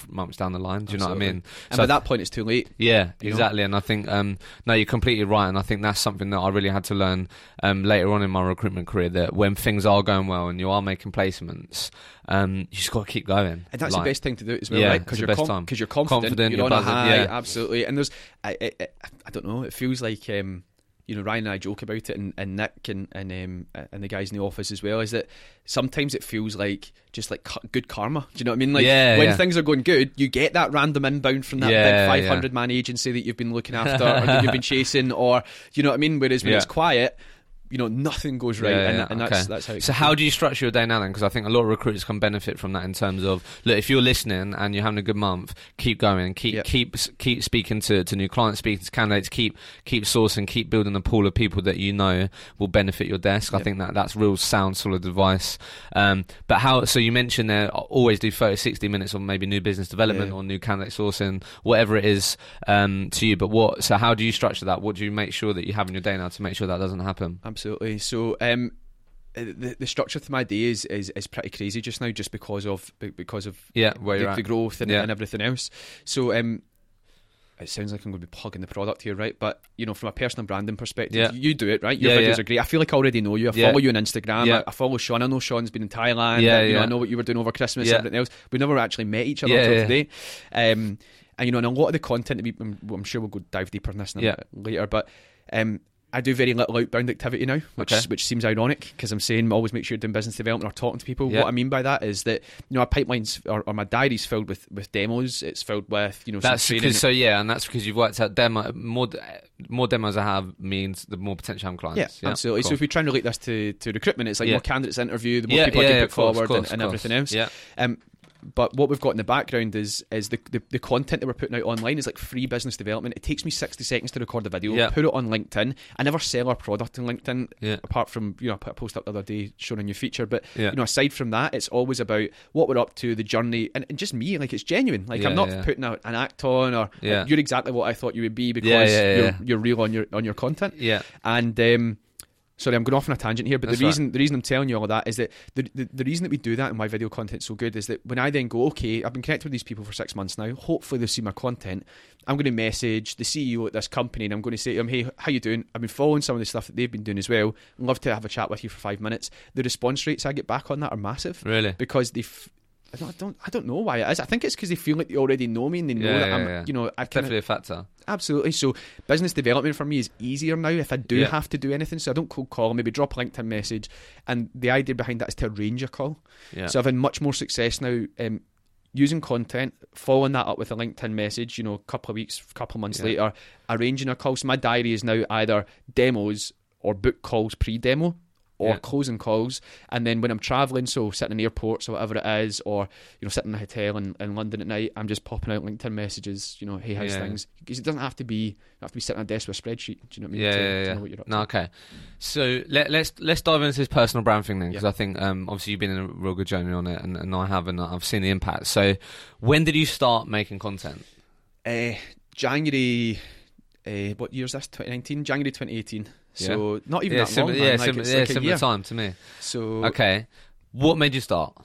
months down the line. Do you know what I mean? and So by that point, it's too late. yeah, You know? exactly. And I think um, no, you're completely right. And I think that's something that I really had to learn um, later on in my recruitment career. That when things are going well and you are making placements, um, you just got to keep going. And that's Like, the best thing to do as well, Yeah, right? Because you're, com- you're confident, Confident, you're, you're on a high, yeah. absolutely. And there's, I, I, I, I don't know, it feels like, um, you know, Ryan and I joke about it, and, and Nick and and um, and the guys in the office as well. Is that sometimes it feels like just like good karma? Do you know what I mean? Like Yeah, when yeah. things are going good, you get that random inbound from that Yeah, big yeah. 500 man agency that you've been looking after or that you've been (laughs) chasing, or you know what I mean. Whereas when it's quiet, you know, nothing goes right, Yeah, and, yeah, and okay. that's that's how. It So how do you structure your day now then? Because I think a lot of recruiters can benefit from that in terms of look, if you're listening and you're having a good month, keep going, keep Yeah. keep keep speaking to, to new clients, speaking to candidates, keep keep sourcing, keep building a pool of people that you know will benefit your desk. I think that that's real sound, solid advice. Um, but how? So you mentioned there, always do 30, 60 minutes on maybe new business development Yeah. or new candidate sourcing, whatever it is um, to you. But what? So how do you structure that? What do you make sure that you have in your day now to make sure that doesn't happen? Absolutely. So, um, uh, the, the structure of my day is, is is pretty crazy just now, just because of because of Yeah, where the, the growth and, Yeah. and everything else. So, um, it sounds like I'm going to be plugging the product here, right? But you know, from a personal branding perspective, Yeah. you do it, right? Your Yeah, videos yeah. are great. I feel like I already know you. I follow you on Instagram. I, I follow Sean. I know Sean's been in Thailand. Yeah, you know. I know what you were doing over Christmas Yeah. and everything else. We never actually met each other until yeah. today. Um, and you know, and a lot of the content that we, I'm, I'm sure we'll go dive deeper in this later, but. Um, I do very little outbound activity now, which Okay. which seems ironic because I'm saying always make sure you're doing business development or talking to people. Yeah. What I mean by that is that you know, our pipelines or, or my diary's filled with, with demos. It's filled with you know some That's because so yeah, and that's because you've worked out demo more more demos I have means the more potential I'm clients. Yeah, absolutely. cool. So if we try and relate this to, to recruitment, it's like Yeah. more candidates interview, the more yeah, people I can put course, forward course, and, and everything else. Yeah, Um, but what we've got in the background is is the, the, the content that we're putting out online is like free business development. It takes me 60 seconds to record the video, Yeah. put it on LinkedIn. I never sell our product on LinkedIn yeah, apart from you know I put a post up the other day showing a new feature but yeah. you know aside from that it's always about what we're up to the journey and, and just me like it's genuine like I'm not putting out an act on or like, you're exactly what I thought you would be because you're, you're real on your on your content yeah, and um, sorry, I'm going off on a tangent here, but That's the right. reason the reason I'm telling you all of that is that the, the the reason that we do that and why video content's so good is that when I then go, okay, I've been connected with these people for six months now. Hopefully they'll see my content. I'm going to message the CEO at this company and I'm going to say to them, hey, how you doing? I've been following some of the stuff that they've been doing as well. I'd love to have a chat with you for five minutes. The response rates I get back on that are massive really. because they. F- I don't, I don't, I don't know why it is. I think it's because they feel like they already know me and they know Yeah, that yeah, I'm, yeah. you know, I've kind Definitely a factor. Absolutely. So business development for me is easier now if I do have to do anything. So I don't cold call, maybe drop a LinkedIn message. And the idea behind that is to arrange a call. Yeah, So I've had much more success now um, using content, following that up with a LinkedIn message, you know, a couple of weeks, a couple of months later, arranging a call. So my diary is now either demos or book calls pre demo. Or Yeah. closing calls, and then when I'm traveling, so sitting in airports or whatever it is, or you know sitting in a hotel in, in London at night, I'm just popping out LinkedIn messages. You know, hey, how's Yeah. things? Because it doesn't have to be you have to be sitting at a desk with a spreadsheet. Do you know what I mean? yeah, to, yeah, to yeah. know what you're up No, okay. So let, let's let's dive into this personal brand thing then, because. I think um, obviously you've been in a real good journey on it, and, and I have, and I've seen the impact. So when did you start making content? Uh, January, uh, what year is this? 2019, January 2018. So not even yeah, that similar, long. yeah, man. Like, yeah, like similar time to me. So Okay, what made you start?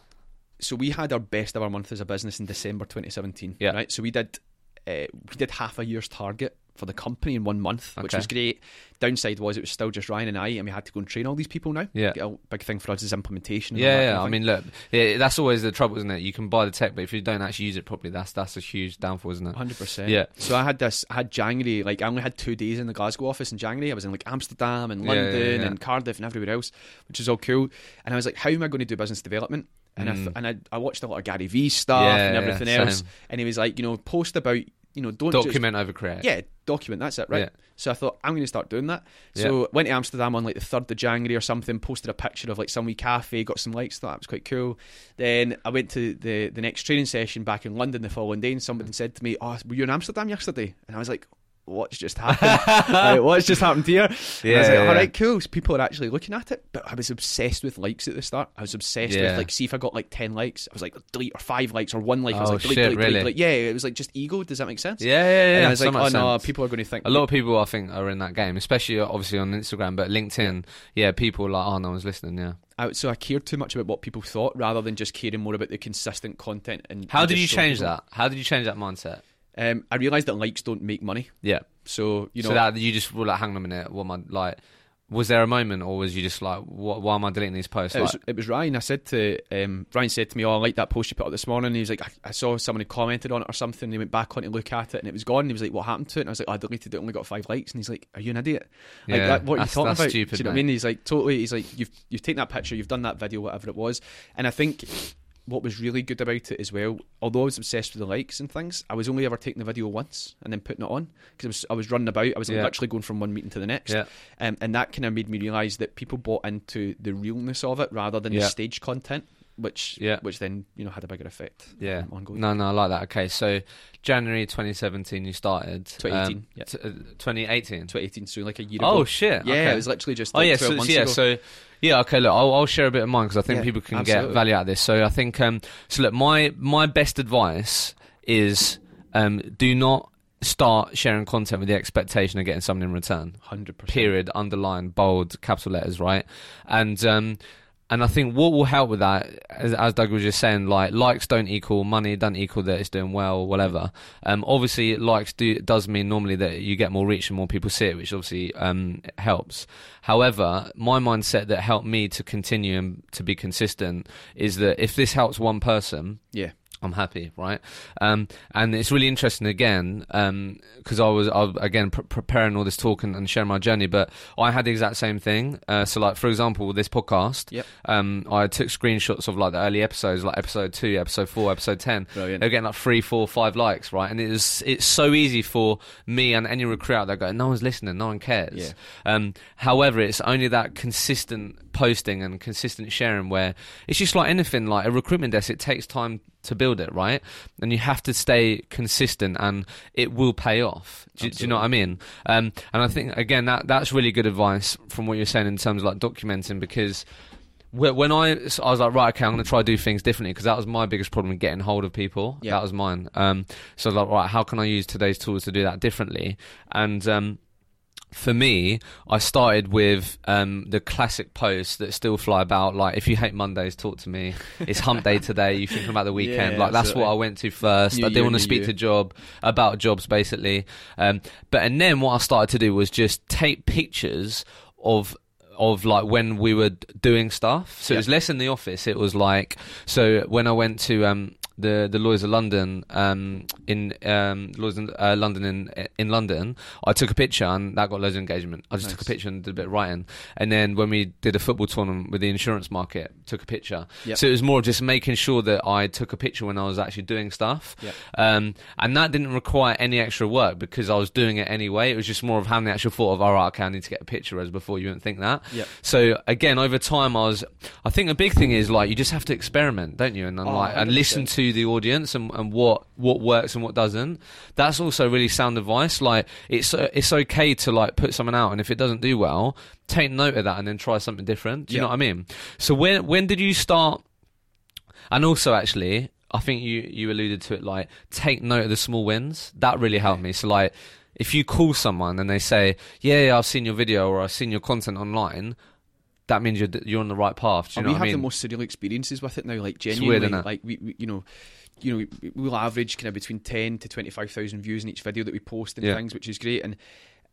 so we had our best ever month as a business in December 2017. Yeah. Right. So we did uh, we did half a year's target for the company in one month, which was great. Downside was it was still just Ryan and I, and we had to go and train all these people now. Yeah. A big thing for us is implementation. and all that Yeah, yeah. I mean, look, yeah, that's always the trouble, isn't it? You can buy the tech, but if you don't actually use it properly, that's that's a huge downfall, isn't it? Hundred percent. Yeah. So I had this. I had January. Like I only had two days in the Glasgow office in January. I was in like Amsterdam and Yeah, yeah, London yeah. and Cardiff and everywhere else, which is all cool. And I was like, how am I going to do business development? And I th- Mm. and I, I watched a lot of Gary Vee stuff Yeah, and everything same. else. And he was like, you know, post about you know don't just Document over create. yeah, document. That's it, right? Yeah. So I thought I'm going to start doing that. So went to Amsterdam on like the third of January or something. Posted a picture of like some wee cafe, got some likes. Thought that was quite cool. Then I went to the the next training session back in London the following day, and somebody said to me, "Oh, were you in Amsterdam yesterday?" And I was like. What's just happened? Like, (laughs) what's just happened here? And I was Yeah, like, yeah, all yeah. right, cool. So people are actually looking at it. But I was obsessed with likes at the start. I was obsessed Yeah. with like, see if I got like ten likes. I was like, delete or five likes or one like. I was Oh, like, delete, shit, delete, delete, really? delete. Yeah, it was like just ego. Does that make sense? yeah, yeah. yeah And I was like, oh much no, sense. people are going to think A lot of people, I think, are in that game, especially uh, obviously on Instagram, but LinkedIn. Yeah, people are like, oh, no one's listening. Yeah. I, so I cared too much about what people thought rather than just caring more about the consistent content. And How and did you change people. that? How did you change that mindset? Um, I realised that likes don't make money. Yeah. So you know, so that you just were like, hang on a minute, what am I like? Was there a moment, or was you just like, what, why am I deleting these posts? it was it was Ryan. I said to um, Ryan said to me, "Oh, I like that post you put up this morning." And he was like, I, "I saw someone had commented on it or something." And he went back on to look at it, and it was gone. And he was like, "What happened to it?" And I was like, oh, "I deleted it. Only got five likes." And he's like, "Are you an idiot? Like, Yeah, that, what are you talking about?" stupid, Do you know what I mean? He's like, "Totally." He's like, "You've you've taken that picture, you've done that video, whatever it was." And I think what was really good about it as well, although I was obsessed with the likes and things, I was only ever taking the video once and then putting it on because I was, I was running about. I was Yeah. literally going from one meeting to the next. yeah, Um, and that kind of made me realise that people bought into the realness of it rather than Yeah. the stage content, which Yeah. which then you know had a bigger effect. yeah. um, ongoing. No, no, I like that. Okay, so January 2017, you started. 2018, Um, yeah. t- uh, 2018. 2018, so like a year Oh ago. shit! yeah, okay. it was literally just Oh like yeah, 12 so, months yeah, ago. so yeah, okay. Look, I'll, I'll share a bit of mine because I think Yeah, people can absolutely. get value out of this. So I think um, so. Look, my my best advice is um, do not start sharing content with the expectation of getting something in return. hundred percent. Period. Underline, bold, capital letters, right? And um, and I think what will help with that, as, as Doug was just saying, like likes don't equal money, don't equal that it's doing well, whatever. Um, obviously, likes do does mean normally that you get more reach and more people see it, which obviously um helps. However, my mindset that helped me to continue and to be consistent is that if this helps one person, Yeah. I'm happy, right? Um, and it's really interesting again because I was, I again pr- preparing all this talk and, and sharing my journey, but I had the exact same thing. Uh, so, like for example, with this podcast, Yep. um, I took screenshots of like the early episodes, like episode two, episode four, episode ten. Brilliant. They're getting like three, four, five likes, right? And it is it's so easy for me and any recruit out there going, no one's listening, no one cares. Yeah. Um, however, it's only that consistent posting and consistent sharing where it's just like anything, like a recruitment desk, it takes time to build it, right? And you have to stay consistent and it will pay off. Do, do you know what I mean? Um, and I think, again, that that's really good advice from what you're saying in terms of like documenting because when I, so I was like, right, okay, I'm going to try to do things differently because that was my biggest problem getting hold of people. Yeah. That was mine. Um, so I was like, right, how can I use today's tools to do that differently? And um, for me, I started with um, the classic posts that still fly about. Like, if you hate Mondays, talk to me. It's hump day today. You thinking about the (laughs) weekend? Yeah, like, that's absolutely. what I went to first. New I didn't want to speak to job about jobs, basically. Um, but and then what I started to do was just take pictures of of like when we were doing stuff. So it was less in the office. It was like so when I went to um, the the Lawyers of London um, in um, Lawyers in, uh, London in in London, I took a picture and that got loads of engagement. I just took a picture and did a bit of writing. And then when we did a football tournament with the insurance market, took a picture. Yep. So it was more just making sure that I took a picture when I was actually doing stuff. Yep. Um, and that didn't require any extra work because I was doing it anyway. It was just more of having the actual thought of, all right, okay, I need to get a picture. As before, you wouldn't think that. Yep. So again, over time, I was. I think a big thing is like you just have to experiment, don't you? And, and Oh, like and listen to the audience and, and what what works and what doesn't. That's also really sound advice. Like it's uh, it's okay to like put something out, and if it doesn't do well, take note of that and then try something different. Do you Yeah. know what I mean? So when when did you start? And also, actually, I think you you alluded to it. Like, take note of the small wins. That really helped me. So, like, if you call someone and they say, "Yeah, yeah I've seen your video or I've seen your content online," that means you're you're on the right path. Do you And know we have I mean? the most surreal experiences with it now. Like weird, genuinely, innit? like we, we, you know, you know, we- we'll average kind of between ten to twenty five thousand views in each video that we post and Yeah. things, which is great, and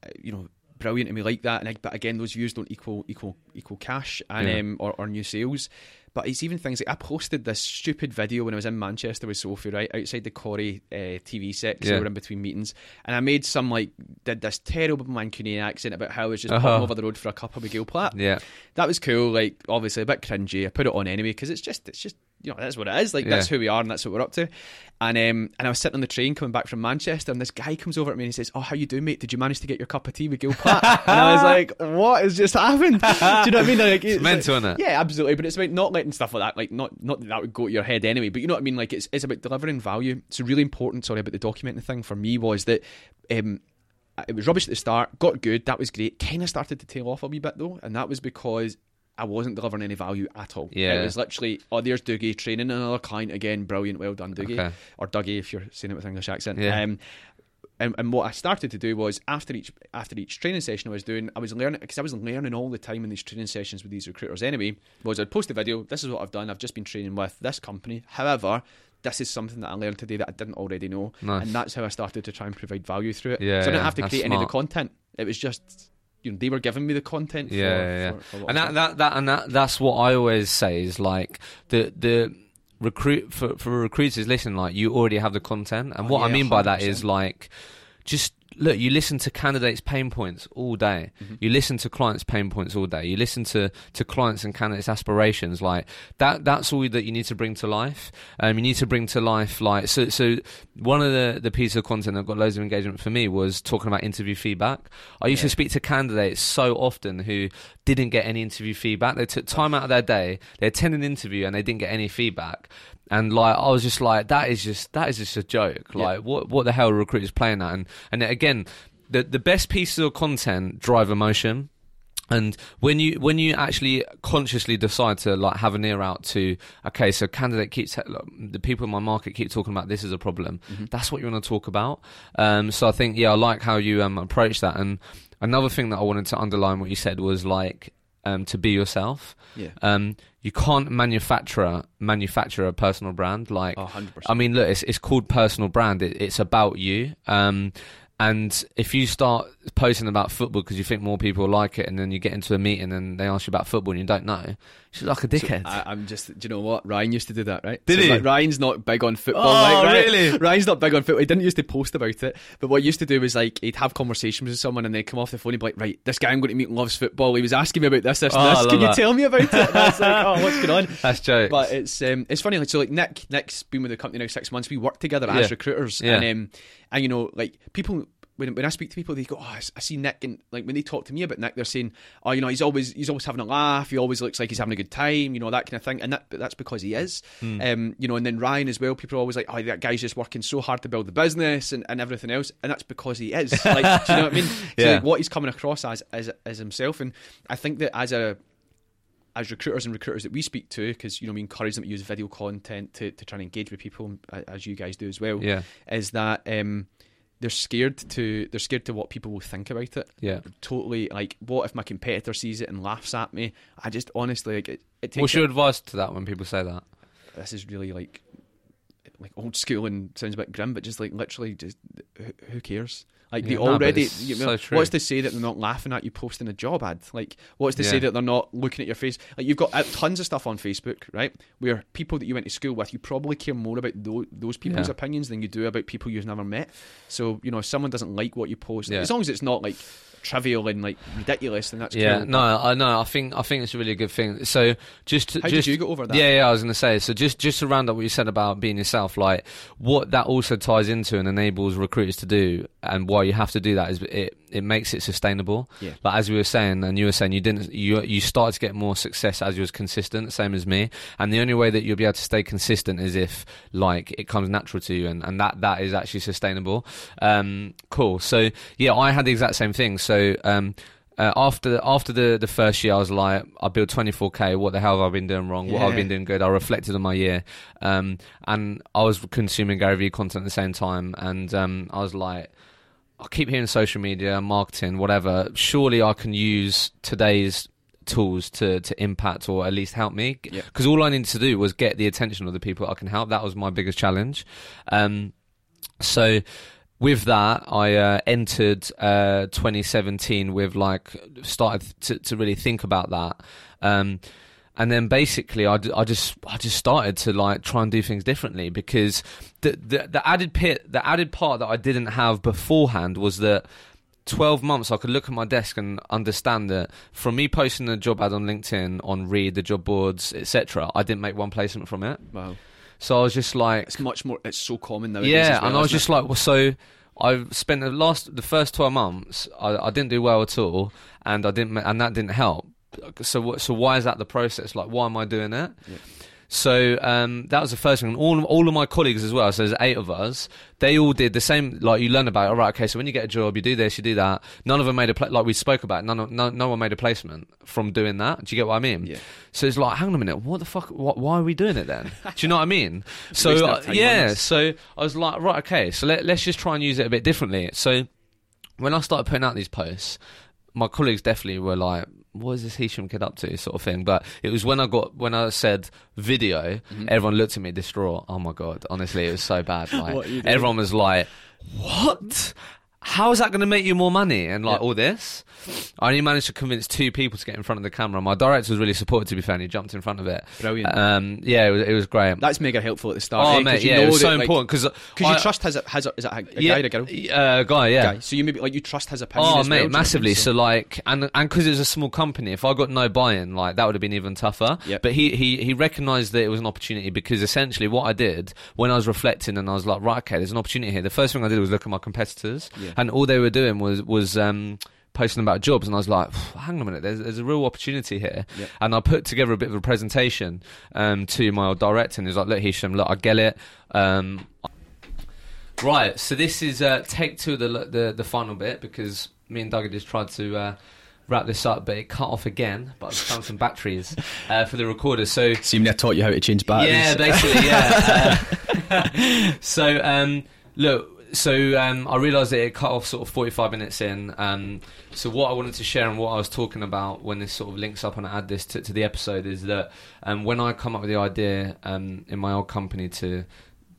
uh, you know, brilliant, and we like that. And I- but again, those views don't equal equal equal cash and Yeah. um, or, or new sales. But it's even things like I posted this stupid video when I was in Manchester with Sophie, right outside the Corrie uh, TV set. 'cause Yeah. we were in between meetings, and I made some like did this terrible Mancunian accent about how I was just Uh-huh. over the road for a cup of Gail Platt yeah, that was cool. Like obviously a bit cringy. I put it on anyway because it's just it's just you know that's what it is. Like that's who we are and that's what we're up to. And um and I was sitting on the train coming back from Manchester and this guy comes over to me and he says, "Oh, how you doing, mate? Did you manage to get your cup of tea with Gil Platt?" and I was (laughs) like, "What has just happened?" Do you know what I mean? Like, it's mental, like, isn't it? Yeah, absolutely. But it's about not letting stuff like that. Like not not that, that would go to your head anyway. But you know what I mean? Like it's it's about delivering value. It's really important. Sorry about the documenting thing for me was that. um it was rubbish at the start, got good, that was great. Kind of started to tail off a wee bit though, and that was because I wasn't delivering any value at all. Yeah. It was literally, oh, there's Dougie training another client again, brilliant, well done, Dougie. Okay. Or Dougie if you're saying it with English accent. Yeah. Um, and, and what I started to do was after each after each training session I was doing, I was learning because I was learning all the time in these training sessions with these recruiters anyway. Was I'd post a video. This is what I've done. I've just been training with this company. However, this is something that I learned today that I didn't already know, Nice. and that's how I started to try and provide value through it. Yeah, so I didn't have to create any of the content. It was just you know they were giving me the content. yeah, for, yeah, yeah. For, for and that, that that and that that's what I always say is like the the recruit for for recruiters listen like you already have the content and Oh, what I mean by that 100%. is like just look you listen to candidates pain points all day. Mm-hmm. you listen to clients pain points all day. You listen to to clients and candidates aspirations. Like that that's all that you need to bring to life. Um you need to bring to life like so so one of the the pieces of content that got loads of engagement for me was talking about interview feedback. I used to speak to candidates so often who didn't get any interview feedback. They took time out of their day. They attended an interview and they didn't get any feedback and like I was just like that is just that is just a joke. Yeah. like what what the hell are recruiters playing at? And and again the the best pieces of content drive emotion. And when you when you actually consciously decide to like have an ear out to okay so candidate keeps look, the people in my market keep talking about this is a problem. That's what you want to talk about. Um so i think yeah i like how you um approach that. And another thing that i wanted to underline what you said was like um, to be yourself. Yeah. Um, you can't manufacture manufacture a personal brand like. Oh, 100%. I mean, look, it's it's called personal brand. It, it's about you. Um, and if you start posting about football because you think more people like it, and then you get into a meeting and they ask you about football and you don't know, you're like a dickhead. I, I'm just, do you know what? Ryan used to do that, right? Did So, he? like, Ryan's not big on football. Oh, like, right? really? Ryan's not big on football. He didn't used to post about it, but what he used to do was like he'd have conversations with someone and they'd come off the phone and be like, "Right, this guy I'm going to meet loves football. He was asking me about this, this, Oh, this. Can you that. tell me about it?" And I was like, "Oh, what's going on?" (laughs) That's jokes. But it's um, it's funny. Like so, like Nick, Nick's been with the company now six months. We work together Yeah. as recruiters, Yeah. and um, and you know, like people. When, when I speak to people, they go, "Oh, I see Nick," and like when they talk to me about Nick, they're saying, "Oh, you know, he's always he's always having a laugh. He always looks like he's having a good time. You know that kind of thing." And that that's because he is. Hmm. Um, you know, and then Ryan as well. People are always like, "Oh, that guy's just working so hard to build the business and, and everything else," and that's because he is. Like, do you know what I mean? (laughs) So, Yeah. like, what he's coming across as as as himself, and I think that as a as recruiters and recruiters that we speak to, because you know we encourage them to use video content to, to try and engage with people, as you guys do as well. yeah, Is that um, they're scared to they're scared to what people will think about it. yeah. Totally like, what if my competitor sees it and laughs at me? I just honestly like it. it takes What's your advice to that when people say that? this is really like like old school and sounds a bit grim, but just like literally, just who, who cares? Like Yeah, they already, you know, true. what's to say that they're not laughing at you posting a job ad? Like, what's to say that they're not looking at your face? Like, you've got uh, tons of stuff on Facebook, right? Where people that you went to school with, you probably care more about those, those people's Yeah. opinions than you do about people you've never met. So, you know, if someone doesn't like what you post, Yeah. as long as it's not like trivial and like ridiculous, then that's Yeah, cool. no, I know. I think I think it's a really good thing. So just to, How just did you get over that? Yeah, yeah. I was going to say. So just just to round up what you said about being yourself, like what that also ties into and enables recruiters to do, and why you have to do that is it it makes it sustainable. Yeah. Like as we were saying, and you were saying, you didn't you you started to get more success as you was consistent, same as me. And the only way that you'll be able to stay consistent is if like it comes natural to you, and, and that that is actually sustainable. Um, cool. So yeah, I had the exact same thing. So um, uh, after after the, the first year, I was like, I built 24k. What the hell have I been doing wrong? What have I've been doing good? I reflected on my year, um, and I was consuming Gary Vee content at the same time, and um, I was like. I keep hearing social media, marketing, whatever. Surely I can use today's tools to to impact or at least help me. Yeah. Because all I needed to do was get the attention of the people I can help. That was my biggest challenge. Um, so with that, I uh, entered uh, 2017 with like started to, to really think about that. Um, and then basically, I, I just I just started to like try and do things differently because the, the the added pit the added part that I didn't have beforehand was that 12 months I could look at my desk and understand that from me posting a job ad on LinkedIn on Reed the job boards etc I didn't make one placement from it Wow. so I was just like It's much more, it's so common nowadays. yeah, well, and I was isn't it? just like, well, so I spent the last, the first twelve months, I, I didn't do well at all, and I didn't, and that didn't help. So, so why is that the process? Like, why am I doing that? Yeah. So um, that was the first thing. And all all of my colleagues as well. So there's eight of us. They all did the same. Like you learn about. All right, okay. So when you get a job, you do this, you do that. None of them made a pla- like we spoke about. None of, no no one made a placement from doing that. Do you get what I mean? Yeah. So it's like, hang on a minute, what the fuck? What, why are we doing it then? (laughs) Do you know what I mean? so uh, yeah, so I was like, right, okay, so let, let's just try and use it a bit differently. So when I started putting out these posts, my colleagues definitely were like, "What is this Hisham kid up to?" sort of thing. But it was when I got when I said video, Mm-hmm. everyone looked at me distraught. Oh my god, honestly, it was so bad. (laughs) Like What are you doing? everyone was like, "What?" How is that going to make you more money and like Yeah. all this? I only managed to convince two people to get in front of the camera. My director was really supportive, to be fair, and he jumped in front of it. Brilliant. Um, yeah, it was, it was great. That's mega helpful at the start. oh, eh? mate, yeah, it was that, so like- important because Because you trust has a has a is that a, a guy or a girl? Uh, guy, yeah. Guy. So you maybe like you trust his opinion. Oh well, mate, you know what I mean? massively. So like, and and because it was a small company, if I got no buy-in, like that would have been even tougher. Yep. But he he he recognised that it was an opportunity because essentially what I did when I was reflecting and I was like, right, okay, there's an opportunity here. The first thing I did was look at my competitors, Yeah. And all they were doing was was um. Posting about jobs, and I was like, "Hang on a minute, there's, there's a real opportunity here." Yep. And I put together a bit of a presentation um, to my old director, and he's like, "Look, Hisham, look, I get it. Um, Right, so this is uh, take two of the, the the final bit because me and Doug had just tried to uh, wrap this up, but it cut off again. But I found some batteries (laughs) uh, for the recorder. So Seemingly, I taught you how to change batteries. yeah, basically, yeah. (laughs) Uh, (laughs) so um, look, so um, I realised that it cut off sort of 45 minutes in. Um, so what I wanted to share and what I was talking about when this sort of links up and I add this to, to the episode is that um, when I come up with the idea um, in my old company to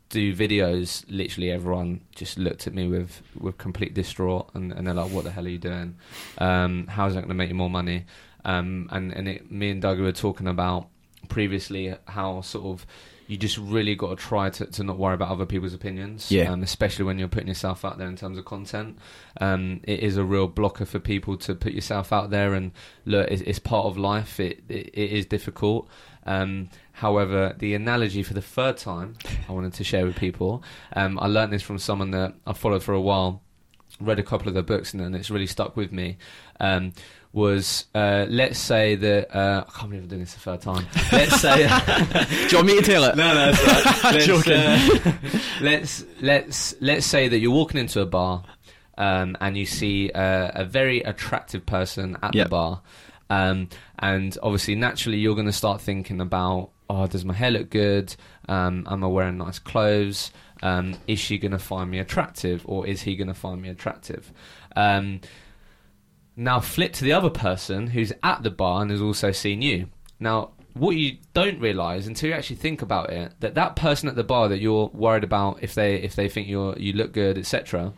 do videos, literally everyone just looked at me with, with complete distraught and, and they're like, "What the hell are you doing? Um, how is that going to make you more money?" Um, and and it, me and Doug were talking about previously how sort of you just really got to try to, to not worry about other people's opinions, Yeah. um, especially when you're putting yourself out there in terms of content. Um, it is a real blocker for people to put yourself out there, and look, it's, it's part of life. It it, it is difficult. Um, however, the analogy for the third time I wanted to share with people, um, I learned this from someone that I followed for a while, read a couple of their books, and, and it's really stuck with me. Um, was uh, let's say that uh, I can't believe I'm doing this the third time. Let's say (laughs) (laughs) Do you want me to tell it? no, no, it's right. (laughs) let's, uh, let's let's let's say that you're walking into a bar, um, and you see uh, a very attractive person at Yep. the bar, um, and obviously naturally you're going to start thinking about, oh, does my hair look good? Um, am I wearing nice clothes? Um, is she going to find me attractive, or is he going to find me attractive? Now flip to the other person who's at the bar and has also seen you. Now, what you don't realise until you actually think about it, that that person at the bar that you're worried about if they if they think you're you look good, etc.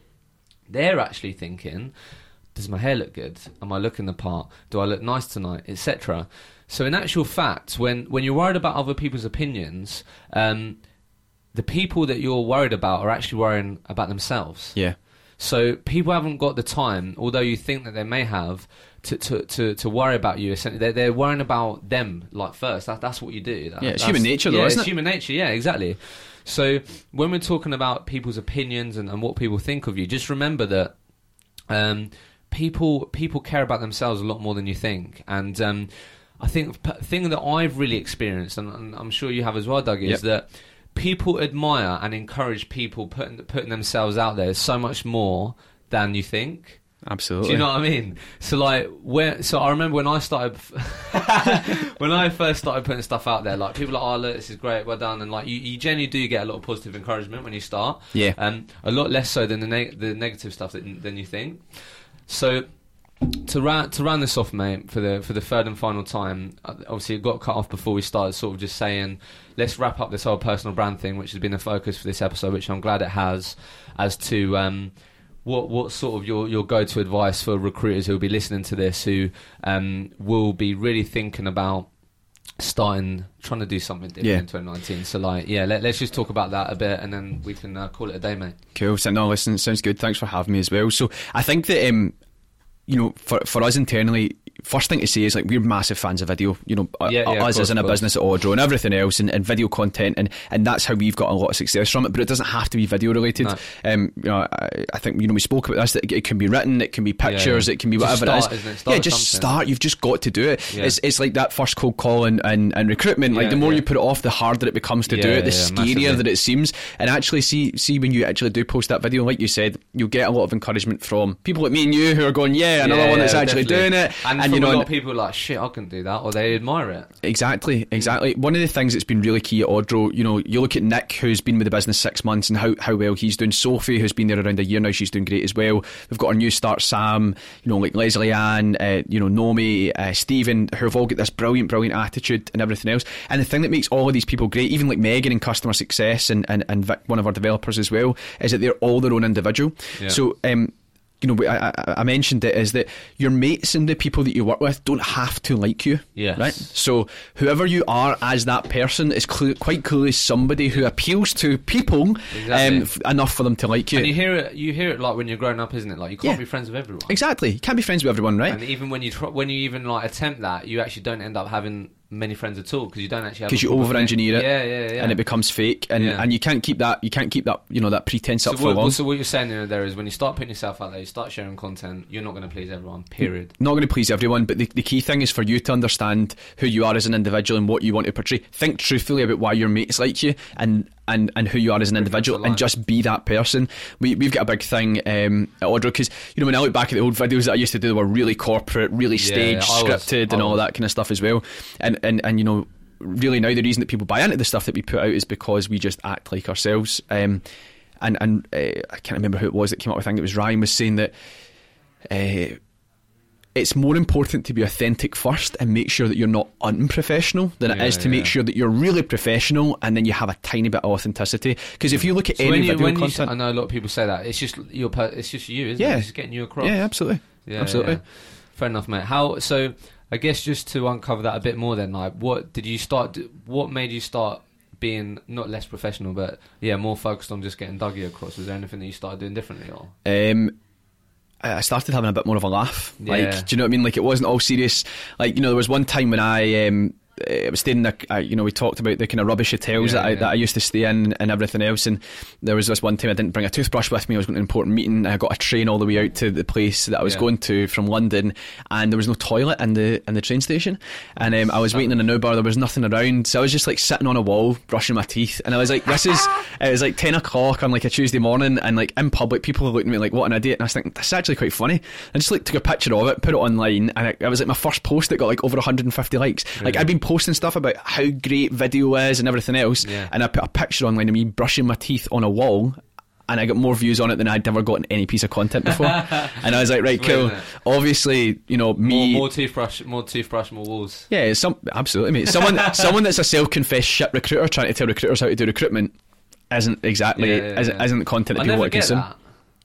They're actually thinking, does my hair look good? Am I looking the part? Do I look nice tonight, etc. So in actual fact, when when you're worried about other people's opinions, um, the people that you're worried about are actually worrying about themselves. Yeah. So people haven't got the time, although you think that they may have, to to, to, to worry about you. Essentially, they're, they're worrying about them like first. That, that's what you do. That- Yeah, it's human nature though, yeah, isn't it's it? human nature. Yeah, exactly. So when we're talking about people's opinions and, and what people think of you, just remember that um, people people care about themselves a lot more than you think. And um, I think the thing that I've really experienced, and, and I'm sure you have as well, Doug, is Yep. that people admire and encourage people putting putting themselves out there so much more than you think. Absolutely. Do you know what I mean? So like where so I remember when I started (laughs) when I first started putting stuff out there, like people are like, oh look, this is great, well done and like you, you generally do get a lot of positive encouragement when you start. Yeah. Um a lot less so than the neg- the negative stuff that, than you think. So to round to round this off, mate, for the for the third and final time, uh, obviously it got cut off before we started. Sort of just saying, let's wrap up this whole personal brand thing, which has been the focus for this episode, which I'm glad it has. As to um, what what sort of your your go to advice for recruiters who will be listening to this, who um, will be really thinking about starting trying to do something different Yeah. in 2019. So like, yeah, let, let's just talk about that a bit, and then we can uh, call it a day, mate. Cool. So no, listen, sounds good. Thanks for having me as well. So I think that um, you know, for for us internally, first thing to say is like we're massive fans of video. You know, uh, Yeah, yeah, us as in a business at Odro and everything else, and, and video content, and and that's how we've got a lot of success from it. But it doesn't have to be video related. No. Um, you know, I, I think you know we spoke about this. That it can be written, it can be pictures, yeah. it can be Just whatever start, it it? is. Start yeah, just something. start. You've just got to do it. It's it's like that first cold call and, and, and recruitment. Like the more you put it off, the harder it becomes to do it. The scarier massively. that it seems. And actually, see see when you actually do post that video, like you said, you'll get a lot of encouragement from people like me and you who are going, yeah, another one that's actually definitely. doing it. And, and from you know, a lot of people are like, shit, I can do that, or they admire it. Exactly, exactly. One of the things that's been really key at Odro, you know, you look at Nick, who's been with the business six months, and how, how well he's doing. Sophie, who's been there around a year now, she's doing great as well. We've got our new start, Sam, you know, like Leslie Ann, uh, you know, Nomi, uh, Stephen, who have all got this brilliant, brilliant attitude and everything else. And the thing that makes all of these people great, even like Megan in customer success and, and, and Vic, one of our developers as well, is that they're all their own individual. Yeah. So, um, you know, I, I, mentioned it is that your mates and the people that you work with don't have to like you. Yes. Right? So whoever you are as that person is cl- quite clearly somebody who appeals to people Exactly. um, f- enough for them to like you. And you hear it, you hear it like when you're growing up, isn't it? Like you can't Yeah. be friends with everyone. exactly. You can't be friends with everyone, right? And even when you try, when you even like attempt that, you actually don't end up having many friends at all because you don't actually have 'Cause a you proper over-engineer it, Yeah, yeah, yeah. And it becomes fake, and, Yeah. and you can't keep that. You can't keep that. You know that pretense so up for long. so what you're saying there, there is when you start putting yourself out there, you start sharing content, you're not going to please everyone. Period. not going to please everyone, but the, the key thing is for you to understand who you are as an individual and what you want to portray. Think truthfully about why your mates like you and, and, and who you are as an individual and just be that person. We, we've got a big thing um, at Odro because, you know, when I look back at the old videos that I used to do, they were really corporate, really Yeah, staged, scripted, and all that kind of stuff as well. And, and, and, you know, really now the reason that people buy into the stuff that we put out is because we just act like ourselves. Um, and and uh, I can't remember who it was that came up with. I think it was Ryan was saying that. Uh, it's more important to be authentic first and make sure that you're not unprofessional than it Yeah, is to make sure that you're really professional and then you have a tiny bit of authenticity. Because if you look at So any when you, video when you, content, I know a lot of people say that it's just your, it's just you, isn't Yeah. it? It's just getting you across. yeah, absolutely. Yeah, Absolutely. yeah. Fair enough, mate. How so? I guess just to uncover that a bit more, then, like, what did you start? What made you start being not less professional, but yeah, more focused on just getting Dougie across? Was there anything that you started doing differently, or Um, I started having a bit more of a laugh. Yeah. Like, do you know what I mean? Like, it wasn't all serious. Like, you know, there was one time when I um, uh, was staying in, a, uh, you know, we talked about the kind of rubbish hotels Yeah, that, I, yeah. that I used to stay in and everything else. And there was this one time I didn't bring a toothbrush with me. I was going to an important meeting. I got a train all the way out to the place that I was Yeah. going to from London, and there was no toilet in the in the train station. And um, I was waiting in an Uber. There was nothing around, so I was just like sitting on a wall brushing my teeth. And I was like, "This is." (laughs) it was like ten o'clock on like a Tuesday morning, and like in public, people are looking at me like, "What an idiot!" And I was thinking, "This is actually quite funny." I just like took a picture of it, put it online, and it, it was like my first post that got like over 150 likes. Like I'd been posting stuff about how great video is and everything else, Yeah. and I put a picture online of me brushing my teeth on a wall. And I got more views on it than I'd ever gotten any piece of content before. (laughs) and I was like, right, cool. Obviously, you know, more, me. more toothbrush, more toothbrush, more walls? Yeah, some absolutely, mate. Someone, (laughs) someone that's a self-confessed shit recruiter trying to tell recruiters how to do recruitment isn't exactly Yeah, yeah, isn't, isn't the content that I people want to consume. that.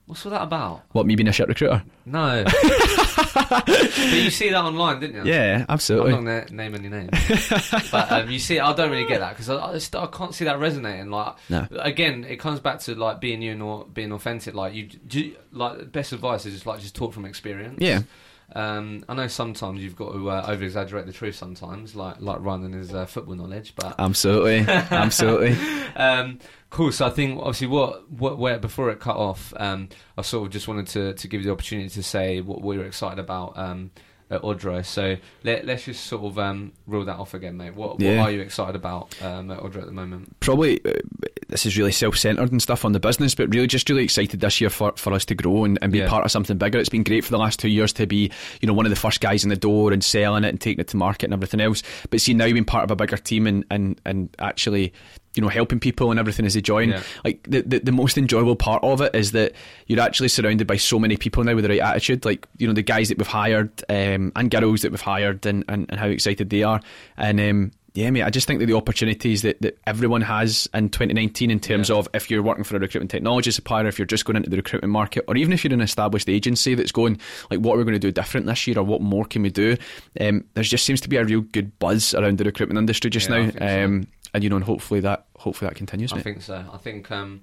What's all that about? What me being a shit recruiter? No, (laughs) but you see that online, didn't you? Yeah, I'm absolutely. not going to name any names, but um, you see, I don't really get that because I, I, just, I can't see that resonating. Like, No. again, it comes back to like being you and being authentic. Like, you, do, like best advice is just like just talk from experience. Yeah, Um, I know sometimes you've got to uh, over exaggerate the truth. Sometimes, like like Ryan and his uh, football knowledge, but absolutely, absolutely. (laughs) um, cool. So I think obviously what what where before it cut off, um, I sort of just wanted to to give you the opportunity to say what we were excited about um, at Odro. So let let's just sort of um, rule that off again, mate. What Yeah. what are you excited about um, at Odro at the moment? Probably uh, this is really self-centered and stuff on the business, but really just really excited this year for, for us to grow and, and be Yeah. part of something bigger. It's been great for the last two years to be, you know, one of the first guys in the door and selling it and taking it to market and everything else. But see now being part of a bigger team and and and actually. You know, helping people and everything as they join. Yeah. Like the, the the most enjoyable part of it is that you're actually surrounded by so many people now with the right attitude. Like you know, the guys that we've hired um, and girls that we've hired, and, and, and how excited they are. And um, yeah, mate, I just think that the opportunities that, that everyone has in 2019 in terms Yeah. of if you're working for a recruitment technology supplier, if you're just going into the recruitment market, or even if you're an established agency that's going, like, what are we going to do different this year, or what more can we do? Um, there just seems to be a real good buzz around the recruitment industry just Yeah, now. think so. And, you know, and hopefully that hopefully that continues, I mate. think so. I think um,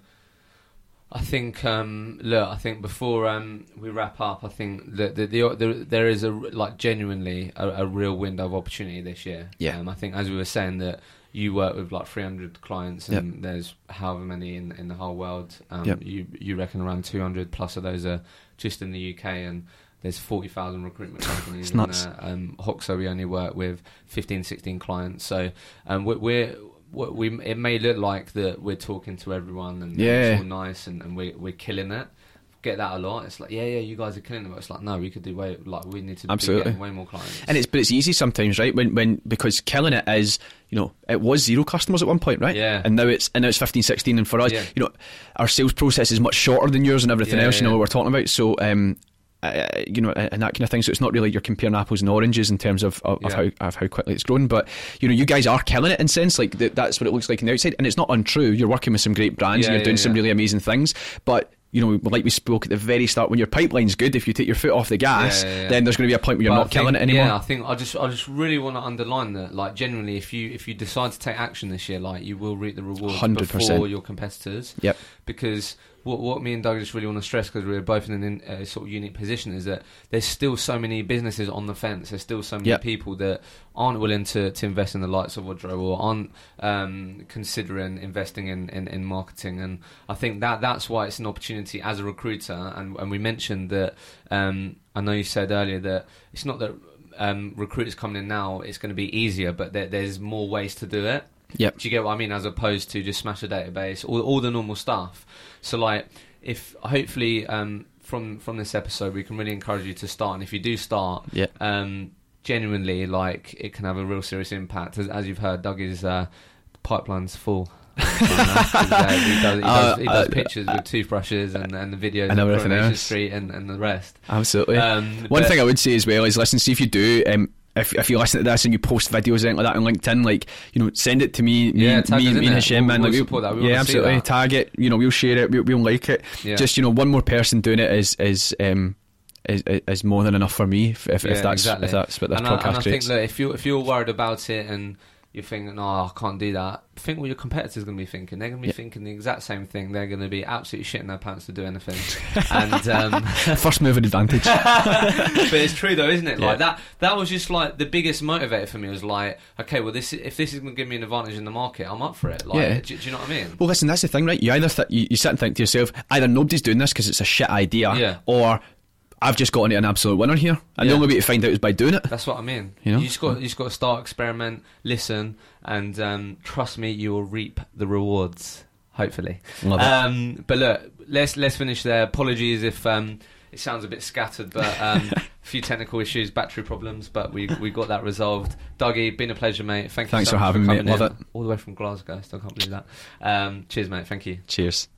I think um, look. I think before um, we wrap up, I think that the, the, the, there is a like genuinely a, a real window of opportunity this year. Yeah. Um, I think as we were saying that you work with like 300 clients and there's however many in in the whole world. Um, Yep. You you reckon around 200 plus of those are just in the UK and. There's 40,000 recruitment (laughs) companies. It's nuts. And, uh, um, Hoxo, we only work with 15, 16 clients. So um, we're, we're we it may look like that we're talking to everyone and Yeah. it's all nice and, and we we're killing it. Get that a lot. It's like yeah, yeah, you guys are killing it. But it's like no, we could do way like we need to be Absolutely. way more clients. And it's but it's easy sometimes, right? When when because killing it is, you know, it was zero customers at one point, right? Yeah. And now it's and now it's 15, 16 and for us, Yeah. you know, our sales process is much shorter than yours and everything Yeah, else. You know what we're talking about. So um, uh, you know, and that kind of thing. So it's not really you're comparing apples and oranges in terms of of, of Yeah. how of how quickly it's grown. But you know, you guys are killing it in sense like th- that's what it looks like on the outside, and it's not untrue. You're working with some great brands Yeah, and you're doing yeah, some yeah. really amazing things, but. You know, like we spoke at the very start, when your pipeline's good, if you take your foot off the gas, Yeah, yeah, yeah. then there's going to be a point where you're But not killing think- it anymore. Yeah, I think I just I just really want to underline that. Like generally, if you if you decide to take action this year, like you will reap the rewards 100%. before your competitors. Yep. Because what what me and Doug just really want to stress because we're both in a uh, sort of unique position is that there's still so many businesses on the fence. There's still so many Yep. people that aren't willing to, to invest in the likes of Odro or aren't um, considering investing in, in, in marketing. And I think that that's why it's an opportunity as a recruiter. And, and we mentioned that um, I know you said earlier that it's not that um, recruiters coming in now it's going to be easier, but there, there's more ways to do it. Yep. Do you get what I mean? As opposed to just smash a database, all, all the normal stuff. So like, if hopefully um, from from this episode we can really encourage you to start, and if you do start, Yeah. um, genuinely like it can have a real serious impact. As, as you've heard, Doug is uh, pipeline's full. (laughs) uh, he does, he does, he does Uh, pictures with toothbrushes and, and the videos and everything else. Street and, and the rest. Absolutely. Um, One but- thing I would say as well is listen, see if you do, um, if, if you listen to this and you post videos anything like that on LinkedIn, like, you know, send it to me, me, Yeah, tag me, us me and. Hisham, We'll- man. we'll like, support that. We yeah, absolutely. Tag it, you know, we'll share it, we'll, we'll like it. Yeah. Just, you know, one more person doing it is, is, um, is, is more than enough for me if, if, Yeah, if that's exactly. if that's what this and I, podcast and I think that if you if you're worried about it and you're thinking, no, I can't do that. Think what your competitors are going to be thinking. They're going to be Yeah. thinking the exact same thing. They're going to be absolutely shitting their pants to do anything. (laughs) and um, (laughs) First mover advantage. (laughs) but it's true though, isn't it? Yeah. Like that. That was just like the biggest motivator for me. Was like, okay, well, this if this is going to give me an advantage in the market, I'm up for it. Like, Yeah. do, do you know what I mean? Well, listen, that's the thing, right? You either th- you, you sit and think to yourself, either nobody's doing this because it's a shit idea, Yeah. or I've just gotten an absolute winner here, and the only way to find out is by doing it. That's what I mean. You know? just got you just got to start, experiment, listen, and um, trust me, you will reap the rewards. Hopefully. Love it. Um, but look, let's let's finish there. Apologies if um, it sounds a bit scattered, but um, (laughs) a few technical issues, battery problems, but we we got that resolved. Dougie, been a pleasure, mate. Thank you Thanks so for having me, coming mate. in, it. all the way from Glasgow. Still can't believe that. Um, cheers, mate. Thank you. Cheers.